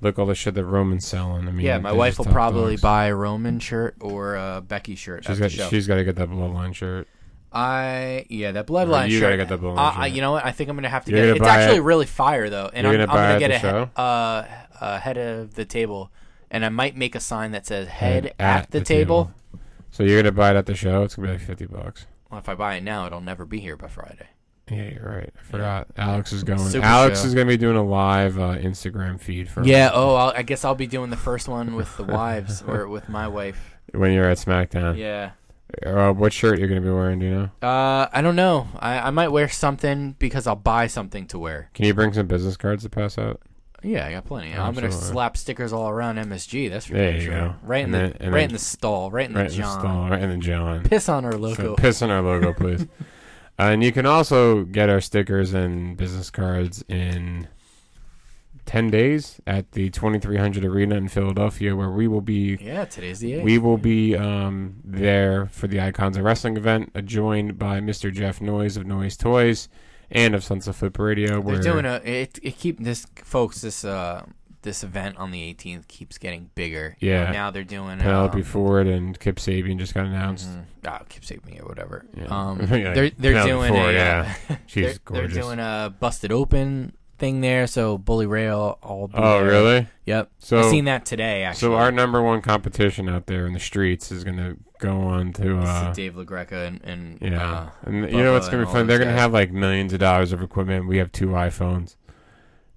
Look all the shit that Roman's selling. I mean, Yeah, my wife will probably dogs. buy a Roman shirt or a Becky shirt. She's at the got. She's got to get that bloodline shirt. I yeah, that bloodline you shirt. gotta get the bloodline uh, I- shirt. you know what? I think I'm gonna have to You're get. gonna It's actually it- really fire though, and You're I'm, gonna I'm gonna it get at a the he- uh, uh, head of the table, and I might make a sign that says "head Head at, the, table." So you're gonna buy it at the show. It's gonna be like fifty bucks. Well, if I buy it now, it'll never be here by Friday. Yeah, you're right. I forgot. Alex is going. Super Alex show. is gonna be doing a live uh, Instagram feed for Yeah. Oh, I'll, I guess I'll be doing the first one with the wives or with my wife. when you're at SmackDown. Yeah. Uh, what shirt you're gonna be wearing? Do you know? Uh, I don't know. I, I might wear something because I'll buy something to wear. Can you bring some business cards to pass out? Yeah, I got plenty. Oh, I'm gonna slap stickers all around MSG. That's for There damn you sure. go. Right in And the then- and right then- in the stall. Right in right the in the John. stall, right in the John. Piss on our So logo. piss on our logo, please. and you can also get our stickers and business cards in 10 days at the 2300 Arena in Philadelphia, where we will be. yeah, today's the eighth. We will be um, there for the Icons of Wrestling event, uh, joined by Mr. Jeff Noyes of Noise Toys and of Sons of Flip Radio. They're doing a it. It keep this folks. This uh this event on the 18th keeps getting bigger. Yeah. Now they're doing Penelope um, Ford and Kip Sabian just got announced. mhm. Ah, keep saving or whatever. Yeah. Um, they're they're Penelope doing Ford, a yeah. She's they're, gorgeous. they're doing a busted open thing there. So Bully Ray will all be oh, there. really? Yep. So- I seen that today. Actually, So our number one competition out there in the streets is going to go on to This is uh, Dave LaGreca and, and yeah, uh, and you know what's Bubba going and to be all fun? They're those going to guys. have like millions of dollars of equipment. We have two iPhones,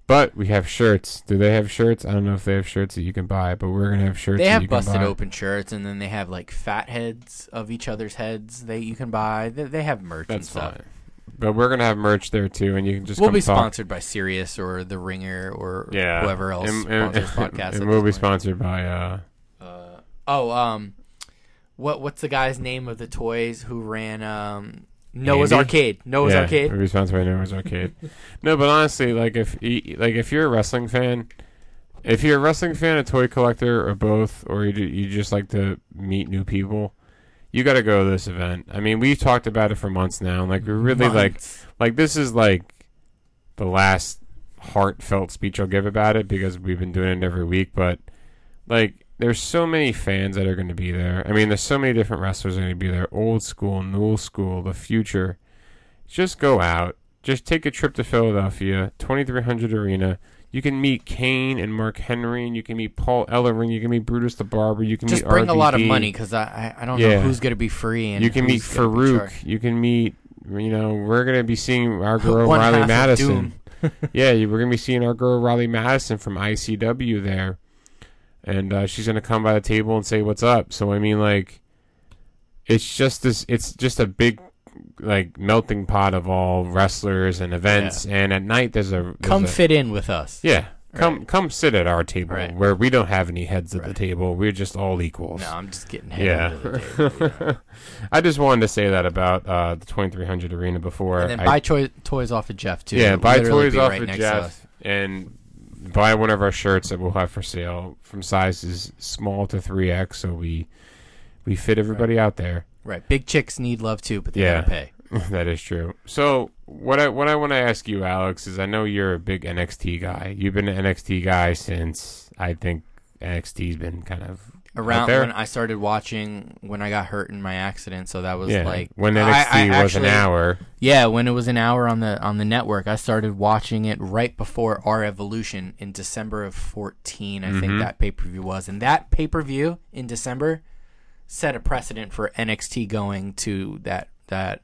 but we have shirts. Do they have shirts? I don't know if they have shirts that you can buy, but we're going to have shirts. They that have you can busted buy. open shirts, and then they have like fat heads of each other's heads that you can buy. They, they have merch and That's stuff. fine. But we're gonna have merch there too, and you can just We'll be talk. sponsored by Sirius or The Ringer or Yeah, whoever else and, and, sponsors podcasts. and we'll be sponsored by uh, Uh, oh, um, what what's the guy's name of the toys who ran um Noah's Andy? Arcade? Noah's yeah, Arcade. We'll be sponsored by Noah's Arcade. no, but honestly, like if like if you're a wrestling fan, if you're a wrestling fan, a toy collector, or both, or you, you just like to meet new people, you got to go to this event. I mean, we've talked about it for months now. and, Like we really like Months. like this is like the last heartfelt speech I'll give about it because we've been doing it every week. But like, there's so many fans that are going to be there. I mean, there's so many different wrestlers are going to be there. Old school, new school, the future. Just go out. Just take a trip to Philadelphia, 2300 Arena. You can meet Kane and Mark Henry, and you can meet Paul Ellering. You can meet Brutus the Barber. You can Just bring a lot of money because I, I don't Yeah. know who's gonna be free and You can meet who's gonna be Farouk. You can meet, you know, we're going to be seeing our girl One Riley Madison. Yeah, we're going to be seeing our girl Riley Madison from ICW there. And uh, she's going to come by the table and say, What's up? So, I mean, like, it's just this, it's just a big, like, melting pot of all wrestlers and events. And at night, there's a. there's Come a- fit in with us. Yeah. Come, come sit at our table Right. where we don't have any heads at the table. We're just all equals. No, I'm just getting Yeah. table, know. I just wanted to say that about uh, the 2300 arena before. And then I, buy choi- toys off of Jeff too. yeah, buy toys off right of next to us. Jeff and buy one of our shirts that we'll have for sale from sizes small to 3x so we we fit everybody out there. Right, big chicks need love too, but they Yeah. gotta pay. that is true. So what I what I want to ask you, Alex, is I know you're a big NXT guy. You've been an NXT guy since I think NXT's been kind of Around when I started watching when I got hurt in my accident, so that was yeah, like when NXT I was an hour. Yeah, when it was an hour on the on the network, I started watching it right before R Evolution in December of 14. I Mm-hmm. think that pay per view was, and that pay per view in December set a precedent for NXT going to that that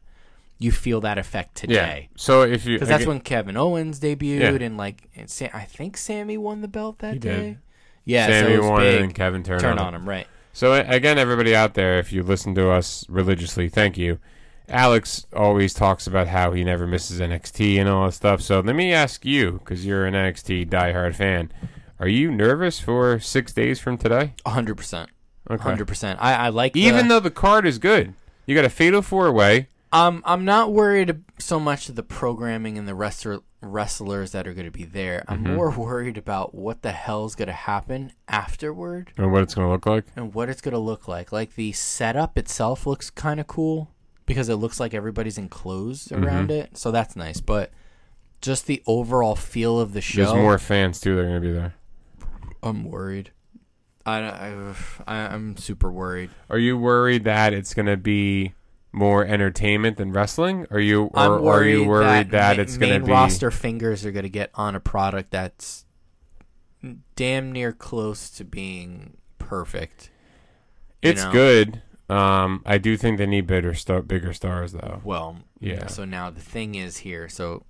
you feel that effect Yeah. today. So if you Because that's again- when Kevin Owens debuted, Yeah. and like and Sa- I think Sami won the belt that He day. did. Yeah, Sami so won big. and Kevin turned Turn on on him. him, right? So again, everybody out there, if you listen to us religiously, thank you. Alex always talks about how he never misses NXT and all that stuff. So let me ask you, because you're an NXT diehard fan, are you nervous for six days from today? hundred percent, Okay. Hundred percent. I I like it. Even the, though the card is good, you got a fatal four way. Um, I'm not worried so much of the programming and the wrestler, wrestlers that are going to be there. I'm Mm-hmm. more worried about what the hell's going to happen afterward And what it's going to look like. and what it's going to look like. Like the setup itself looks kind of cool because it looks like everybody's enclosed Mm-hmm. around it, so that's nice. But just the overall feel of the show, There's more fans too. They're going to be there. I'm worried. I, I, I I'm super worried. Are you worried that it's going to be more entertainment than wrestling? Are you or are you worried that, ma- it's going to be roster fingers are going to get on a product that's damn near close to being perfect. It's know? good. Um, I do think they need bigger, star- bigger stars though. Well, Yeah. So now the thing is here. So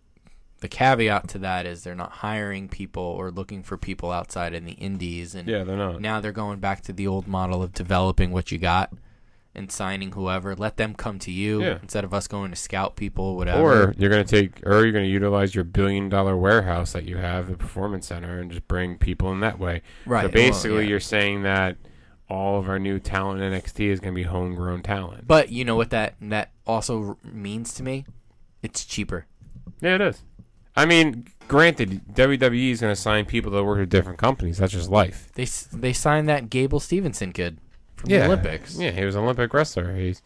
the caveat to that is they're not hiring people or looking for people outside in the indies, and Yeah, they're not. now they're going back to the old model of developing what you got and signing whoever. Let them come to you Yeah. instead of us going to scout people, whatever. Or you're gonna take, or you're gonna utilize your billion dollar warehouse that you have, the performance center, and just bring people in that way. Right, So well, basically, yeah. you're saying that all of our new talent in NXT is gonna be homegrown talent. but you know what that that also means to me? It's cheaper. Yeah, it is. I mean, granted, WWE is gonna sign people that work at different companies. That's just life. They s- they signed that Gable Stevenson kid from yeah. the Olympics. Yeah, he was an Olympic wrestler. He's,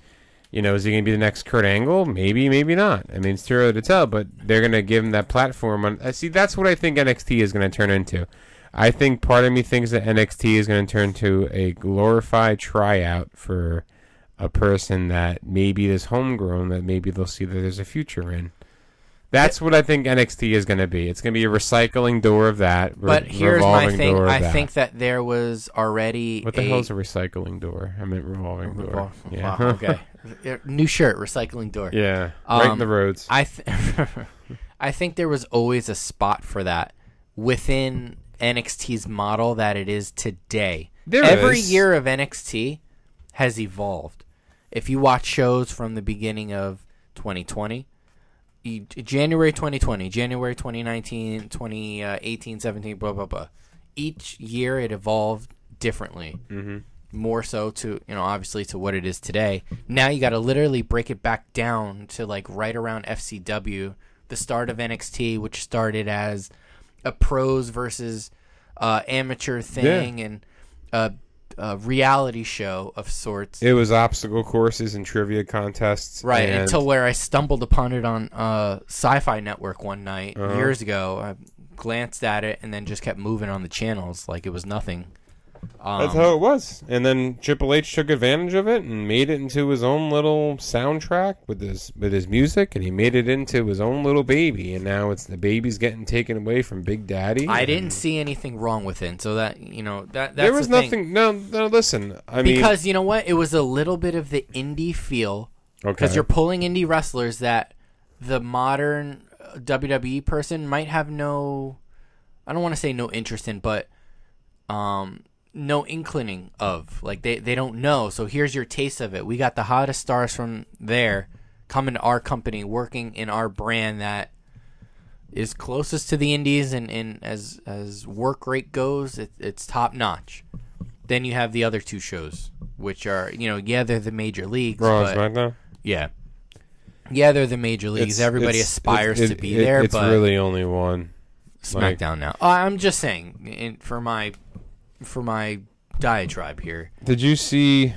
you know, is he going to be the next Kurt Angle? Maybe, maybe not. I mean, it's too early to tell. But they're going to give him that platform. On, I see. That's what I think NXT is going to turn into. I think part of me thinks that NXT is going to turn to a glorified tryout for a person that maybe is homegrown that maybe they'll see that there's a future in. That's what I think NXT is going to be. It's going to be a recycling door of that. re- But here's my thing. door I that. think that there was already What the a, hell is a recycling door? I meant revolving door. Revol- Yeah. Wow, okay. New shirt, recycling door. Yeah, right in Um, the roads. I th- I think there was always a spot for that within NXT's model that it is today. There Every is. year of NXT has evolved. If you watch shows from the beginning of 2020, e- January 2020, January 2019, 2018, 17, blah blah blah. Each year it evolved differently. Mm-hmm. More so to you know obviously to what it is today. Now you got to literally break it back down to like right around FCW, the start of NXT, which started as a pros versus uh, amateur thing and a, a reality show of sorts. It was obstacle courses and trivia contests. Right, and until where I stumbled upon it on uh, Sci-Fi Network one night Uh-huh. years ago. I glanced at it and then just kept moving on the channels like it was nothing. Um, that's how it was. And then Triple H took advantage of it and made it into his own little soundtrack with his with his music, and he made it into his own little baby. And now it's the baby's getting taken away from Big Daddy. I didn't see anything wrong with it, so that you know that that's There was the thing. nothing. No, no. Listen, I mean, because you know what, it was a little bit of the indie feel okay, because you're pulling indie wrestlers that the modern uh, WWE person might have no I don't want to say no interest in but um no inclining of like they they don't know so here's your taste of it we got the hottest stars from there coming to our company working in our brand that is closest to the indies and, and as as work rate goes it, it's top notch then you have the other two shows which are you know yeah they're the major leagues Raw but SmackDown. yeah. Yeah, they're the major leagues. It's- Everybody it's- aspires it- to be there, It's but really only one. like- SmackDown now. Uh, I'm just saying, in, for my for my diatribe here. Did you see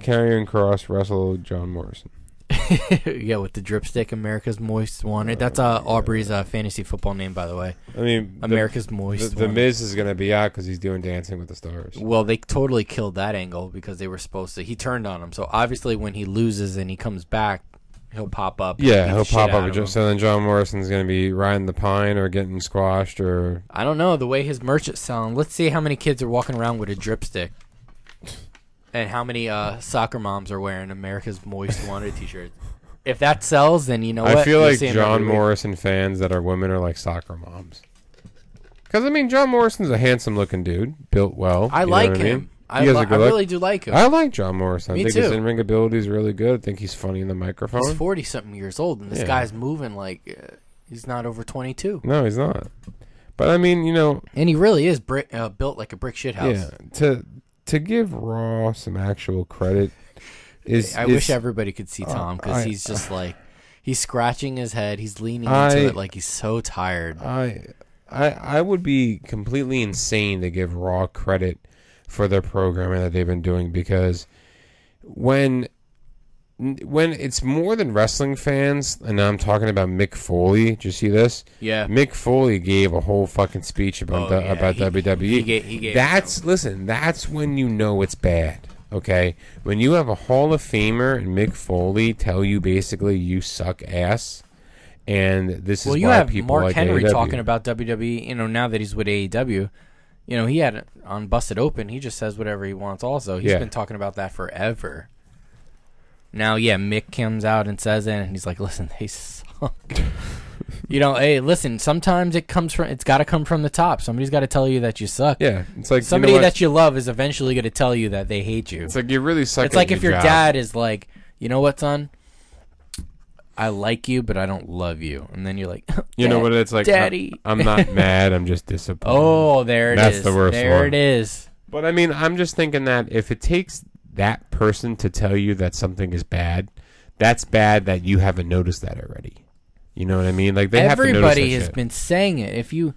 Karrion Kross wrestle John Morrison? yeah, with the dripstick, America's Moist Wanted. That's uh, Aubrey's uh, fantasy football name, by the way. I mean, America's The, Moist. the Wanted. Miz is going to be out because he's doing Dancing with the Stars. Well, they totally killed that angle because they were supposed to. He turned on him, so obviously when he loses and he comes back, he'll pop up. Yeah, he'll pop up. just- So then John Morrison's going to be riding the pine or getting squashed or. I don't know the way his merch is selling. Let's see how many kids are walking around with a dripstick, and how many uh, soccer moms are wearing America's Moist Wanted T-shirts. If that sells, then you know what? I feel You'll like John week. Morrison fans that are women are like soccer moms. Because I mean, John Morrison's a handsome-looking dude, built well. I like him. I, mean? I, He has li- a I really do like him. I like John Morrison. Me I think his too. in-ring ability is really good. I think he's funny in the microphone. He's forty something years old, and this Yeah. guy's moving like uh, he's not over twenty two, no, he's not. But I mean, you know, and he really is brick, uh, built like a brick shit house. yeah. To to give Raw some actual credit is. I is- wish everybody could see Tom because I- he's just like he's scratching his head, he's leaning I- into it like he's so tired. I I I would be completely insane to give Raw credit for their programming that they've been doing because when when it's more than wrestling fans, and I'm talking about Mick Foley. Did you see this? Yeah. Mick Foley gave a whole fucking speech about Oh, the, yeah. about He- WWE. he gave- he gave- that's listen. That's when you know it's bad. Okay, when you have a Hall of Famer and Mick Foley tell you basically you suck ass, and this is Well, you why have people Mark like Henry AEW. talking about WWE. You know, now that he's with AEW, you know, he had it on Busted Open. He just says whatever he wants. Also, he's Yeah. been talking about that forever. Now, yeah, Mick comes out and says it, and he's like, "Listen, they suck." you know, hey, listen. Sometimes it comes from. It's got to come from the top. Somebody's got to tell you that you suck. Yeah, it's like Somebody you know what? that you love is eventually going to tell you that they hate you. It's like you're really suck. It's at like if your job. dad is like, you know what, son? I like you, but I don't love you. And then you're like, You know what it's like? Daddy. I'm not mad. I'm just disappointed. Oh, there it is. That's the worst There one. it is. But I mean, I'm just thinking that if it takes that person to tell you that something is bad, that's bad that you haven't noticed that already. You know what I mean? Like they have to Everybody that has shit. been saying it. If you,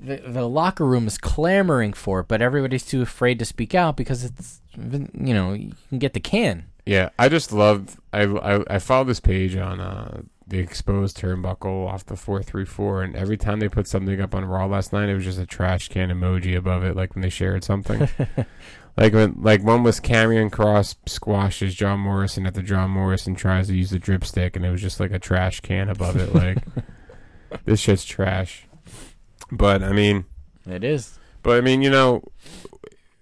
the, the locker room is clamoring for it, but everybody's too afraid to speak out because it's, you know, you can get the can. Yeah, I just love. I I, I follow this page on uh, the exposed turnbuckle off the four three four, and every time they put something up on Raw last night, it was just a trash can emoji above it, like when they shared something. like when like one was Karrion Kross squashes John Morrison at the John Morrison tries to use the drip stick, and it was just like a trash can above it. Like this shit's trash. But I mean, It is. but I mean, you know,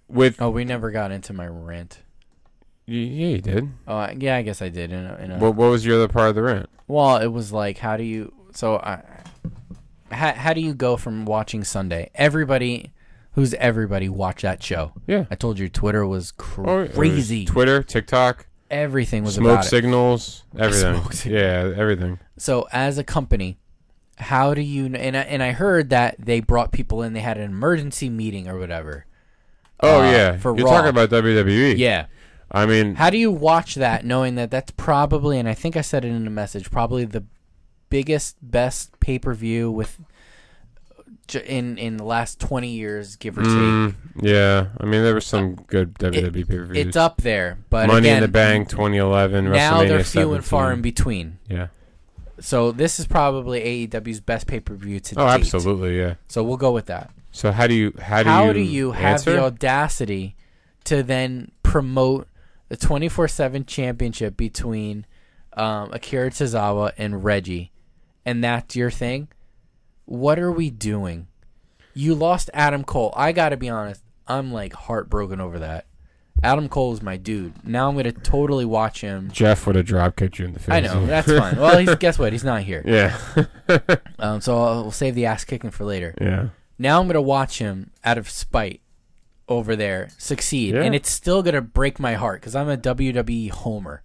with Oh, we never got into my rant. Yeah, you did. Oh, yeah, I guess I did. In a, in a, What what was your other part of the rant? Well, it was like, how do you? So, I, how how do you go from watching Sunday? Everybody, who's everybody, watch that show. Yeah. I told you, Twitter was Oh, it was crazy. Twitter, TikTok, Everything was smoke about it. signals, everything. Smoke. Yeah, everything. So, as a company, how do you? And I, and I heard that they brought people in. They had an emergency meeting or whatever. Oh Uh, yeah, for you're Raw. talking about WWE. Yeah. I mean, How do you watch that knowing that that's probably, and I think I said it in a message, probably the biggest, best pay per view with in in the last twenty years, give or take. mm, yeah. I mean, there was some good WWE pay per views. It's up there, but Money again, in the Bank 2011. now they're few and far in between. Yeah. So this is probably AEW's best pay per view to date. Oh, date. absolutely. Yeah. So we'll go with that. So how do you how do How you do you have answer? the audacity to then promote the twenty four seven championship between um, Akira Tozawa and Reggie, and that's your thing? What are we doing? You lost Adam Cole. I got to be honest. I'm like heartbroken over that. Adam Cole is my dude. Now I'm gonna totally watch him. Jeff would have drop kicked you in the face. I know that's fine. Well, he's, guess what? He's not here. yeah. Um, so I'll, we'll save the ass kicking for later. yeah. Now I'm gonna watch him out of spite over there succeed, Yeah. and it's still gonna break my heart because I'm a WWE homer,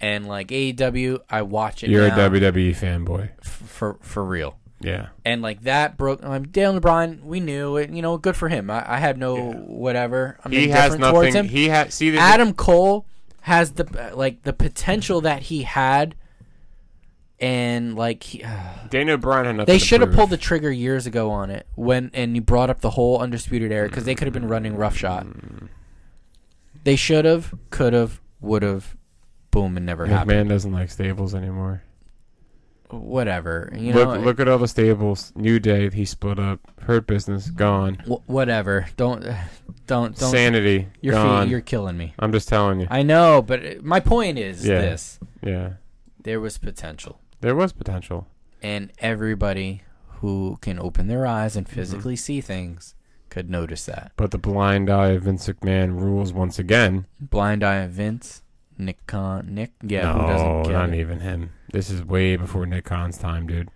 and like AEW, I watch it. You're now a WWE fanboy. f- for for real, Yeah. and like that broke. Um, Daniel Bryan, we knew it. You know, good for him. I, I had no whatever. I'm He has indifferent towards nothing. him. He has see the Adam Cole has the like the potential that he had, and like he, Daniel Bryan had nothing. They should have pulled the trigger years ago on it when, and you brought up the whole undisputed era because they could have been running roughshod. They should have, could have, would have, boom, and never happened. McMahon doesn't like stables anymore. Whatever, you know. look, look at all the stables. New Day, he split up. Hurt Business, gone. wh- whatever. Don't, don't, don't. Sanity, Your gone. you're killing me. I'm just telling you. I know, but uh, my point is Yeah. this: yeah, there was potential, there was potential. and everybody who can open their eyes Mm-hmm. and physically see things could notice that. But the blind eye of Vince McMahon rules once again. Blind Eye of Vince, Nick Khan, Nick, yeah, who no, not it? even him. This is way before Nick Khan's time, dude.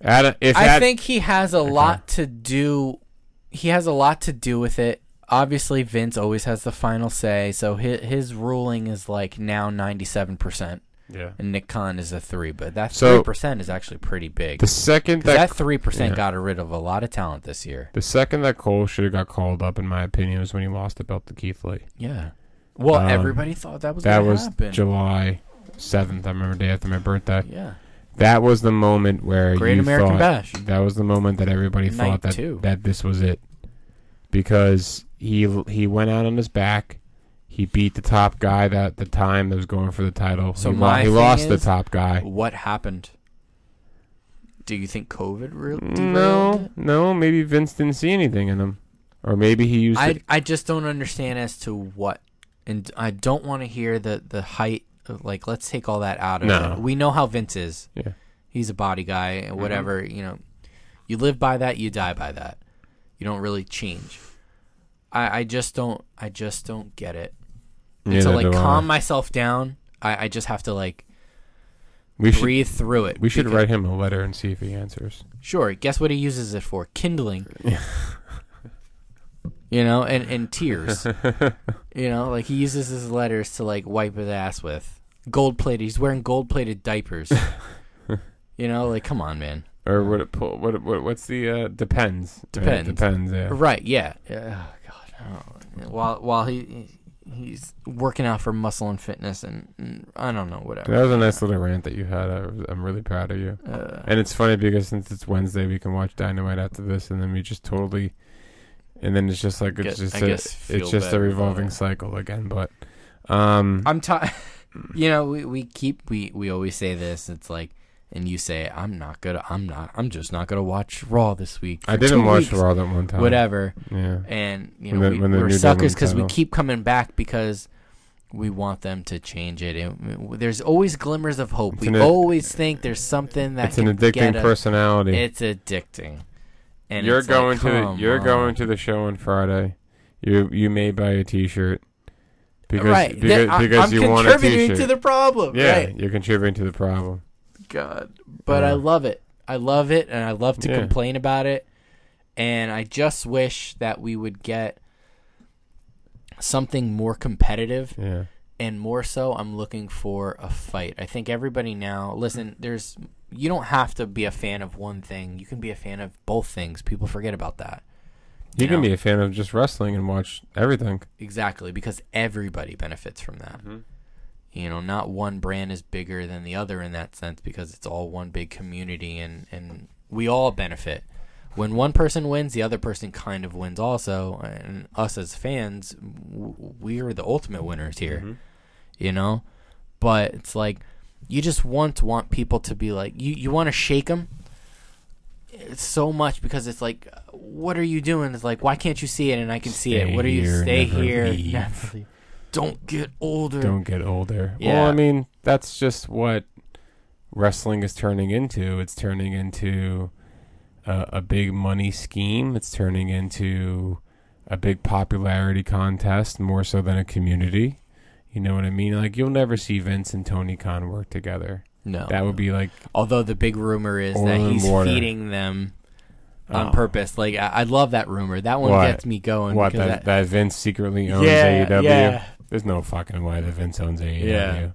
Adam, if I Ad- think he has a lot to do. He has a lot to do with it. Obviously, Vince always has the final say, so his, his ruling is like now ninety seven percent, yeah. and Nick Khan is a three. But that So- three percent is actually pretty big. The second 'Cause that, that three percent yeah. got rid of a lot of talent this year. the second that Cole should have got called up, in my opinion, was when he lost the belt to Keith Lee. Yeah. Well, Um, everybody thought that was That gonna was happen. July seventh. I remember day after my birthday. yeah. That was the moment where Great you American thought, Bash. That was the moment that everybody Night thought that two. that this was it, because he he went out on his back. He beat the top guy that at the time that was going for the title. So he, my he thing lost the top guy. What happened? Do you think COVID re- derailed No, no, maybe Vince didn't see anything in him, or maybe he used I it. I just don't understand as to what, and I don't want to hear the the height. Of, like, let's take all that out of No. it. We know how Vince is. Yeah. He's a body guy, Mm-hmm. and whatever you know. You live by that, you die by that. You don't really change. I I just don't I just don't get it. And Neither like do I. calm myself down, I I just have to like We should breathe through it. we should because- write him a letter and see if he answers. Sure. Guess what he uses it for? Kindling. you know, and and tears. you know, like he uses his letters to like wipe his ass with. Gold plated. He's wearing gold plated diapers. you know, like come on, man. Or what? It pull, what? What? What's the? Uh, depends. Right? Depends. Depends. Yeah. Right? Yeah. Yeah, Oh God. While while he he's working out for muscle and fitness and, and I don't know whatever. That was a nice little rant that you had. I, I'm really proud of you. Uh, And it's funny because since it's Wednesday, we can watch Dynamite after this, and then we just totally, and then it's just like it's just a, it's just a revolving cycle again. But, um, I'm tired. you know, we, we keep we we always say this. It's like, and you say, I'm not gonna, I'm not, I'm just not gonna watch Raw this week. I didn't watch weeks." Raw that one time. Whatever, Yeah. and you When know, the- we, when the we're new suckers because we keep coming back because we want them to change it. And there's always glimmers of hope. It's we an- always think there's something that It's an addicting get us- personality. It's addicting. And you're it's like, going to the, you're on. going to the show on Friday. You you may buy a T-shirt because right. because, Then I- because I'm you want a contributing T-shirt. to the problem. yeah, Right. you're contributing to the problem. God. But I love it. I love it and I love to Yeah. complain about it. And I just wish that we would get something more competitive Yeah. and more so I'm looking for a fight. I think everybody now listen, there's you don't have to be a fan of one thing. You can be a fan of both things. People forget about that. You, can know? be a fan of just wrestling and watch everything. Exactly, because everybody benefits from that. Mm-hmm. You know, not one brand is bigger than the other in that sense because it's all one big community and, and we all benefit. When one person wins, the other person kind of wins also. And us as fans, w- we're the ultimate winners here. Mm-hmm. You know? But it's like, you just want to want people to be like, you, you want to shake them it's so much because it's like, what are you doing? It's like, why can't you see it and I can see it? What are you here, stay never here? leave. never leave. Don't get older. Don't get older. Yeah. Well, I mean, that's just what wrestling is turning into. It's turning into a, a big money scheme. It's turning into a big popularity contest more so than a community. You know what I mean? Like you'll never see Vince and Tony Khan work together. no. That would be like Although the big rumor is that he's water. feeding them on Oh. purpose. Like I, I love that rumor. That one What? gets me going. what because that, that Vince secretly owns Yeah, AEW. yeah. There's no fucking way that Vince owns AEW. Yeah.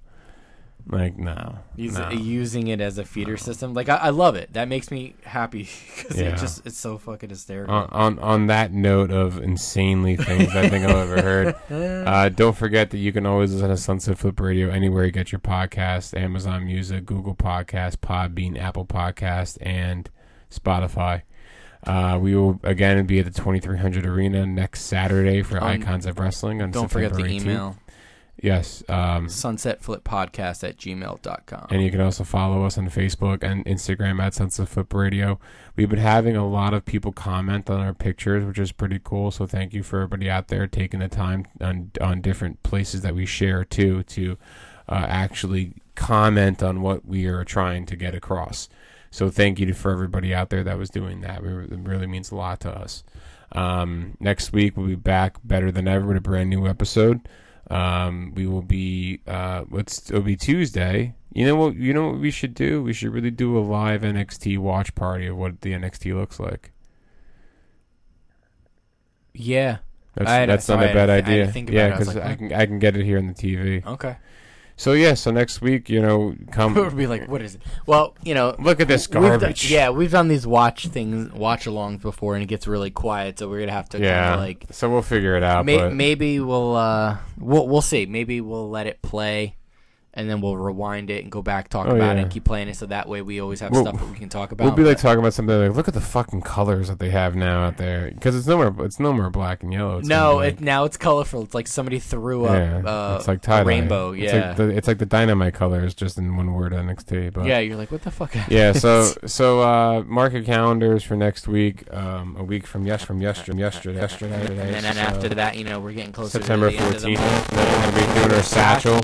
Like no, He's no. using it as a feeder system. Like I, I love it. That makes me happy because Yeah. it just it's so fucking hysterical. on, on on that note of insanely things I think I've ever heard, uh, don't forget that you can always listen to Sunset Flip Radio anywhere you get your podcast: Amazon Music, Google Podcast, Podbean, Apple Podcast, and Spotify. Uh, we will again be at the 2300 Arena next Saturday for Um, Icons of Wrestling on Don't forget the 18th. email Yes. Um, sunsetflippodcast at gmail.com. And you can also follow us on Facebook and Instagram at Sunset Flip Radio. We've been having a lot of people comment on our pictures, which is pretty cool. So thank you for everybody out there taking the time on on different places that we share too to uh, actually comment on what we are trying to get across. So thank you for everybody out there that was doing that. We, it really means a lot to us. Um, next week we'll be back better than ever with a brand new episode. Um, we will be uh, it'll be Tuesday. You know what? You know what we should do? We should really do a live NXT watch party of what the NXT looks like. yeah. That's I that's not sorry, a I bad idea. yeah, it. I because like, I can I can get it here on the TV. Okay. So yeah, so next week, you know, come be like, what is it? Well, you know, look at this we've done- garbage. yeah, we've done these watch things, watch alongs before, and it gets really quiet. So we're gonna have to yeah. like so we'll figure it out. May- but maybe we'll uh we'll we'll see. Maybe we'll let it play, and then we'll rewind it and go back talk Oh, about it and keep playing it. So that way we always have We'll- stuff that we can talk about. we'll be like talking about something like, look at the fucking colors that they have now out there, because it's no more it's no more black and yellow. It's no, it, like- now it's colorful. It's like somebody threw up yeah, uh, it's like a tie rainbow. It's Yeah, like the, it's like the dynamite colors, just in one word NXT. But yeah. You're like, what the fuck? yeah. So so uh, mark your calendars for next week. Um, a week from yes from yesterday yesterday yesterday. and then, so after that, you know, we're getting closer September to the end of the fourteenth. We're gonna be doing our satchel.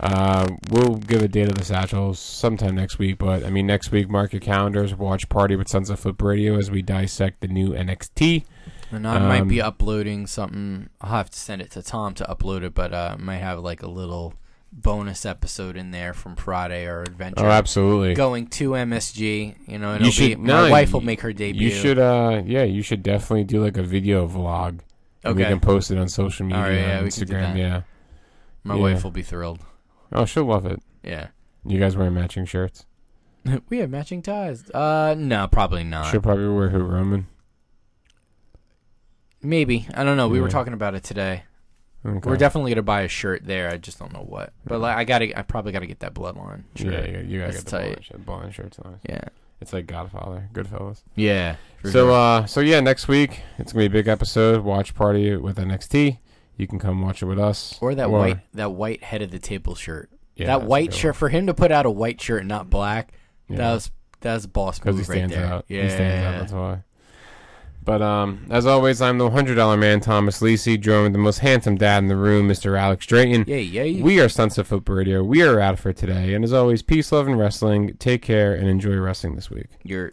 Uh, we'll give a date of the satchel sometime next week, but I mean next week. Mark your calendars. Watch Party with Sunset Flip Radio as we dissect the new NXT. And I might be Um, uploading something. I'll have to send it to Tom to upload it, but uh, I might have like a little bonus episode in there from Friday or Adventure. Oh, absolutely. Going to MSG, you know, it'll You should- be, my no, wife will make her debut. You should, uh, yeah, you should definitely do like a video vlog. And We Okay. can post it on social media, right, yeah, on we can do Instagram. Yeah. My yeah. wife will be thrilled. Oh, she'll love it. Yeah. You guys wearing matching shirts? we have matching ties. Uh, no, probably not. She'll probably wear Who Roman. Maybe I don't know. We were Yeah. talking about it today. Okay. We're definitely gonna buy a shirt there. I just don't know what. But like, I gotta, I probably gotta get that bloodline shirt. Yeah, you, got- you gotta That's get the tight. Blind shirt's nice. Yeah. It's like Godfather, Goodfellas. Yeah. for So, sure. uh, so yeah, next week it's gonna be a big episode. Watch party with NXT. You can come watch it with us, or that white, that white head of the table shirt. Yeah, that white shirt for him to put out a white shirt, and not black. Yeah. That was that was a boss because move he stands right there. out. Yeah. He stands out. That's why. But um, as always, I'm the hundred dollar man, Thomas Lisi, joined with the most handsome dad in the room, Mr. Alex Drayton. Yeah, yeah. We are Sunset Flip Radio. We are out for today, and as always, peace, love, and wrestling. Take care and enjoy wrestling this week. You're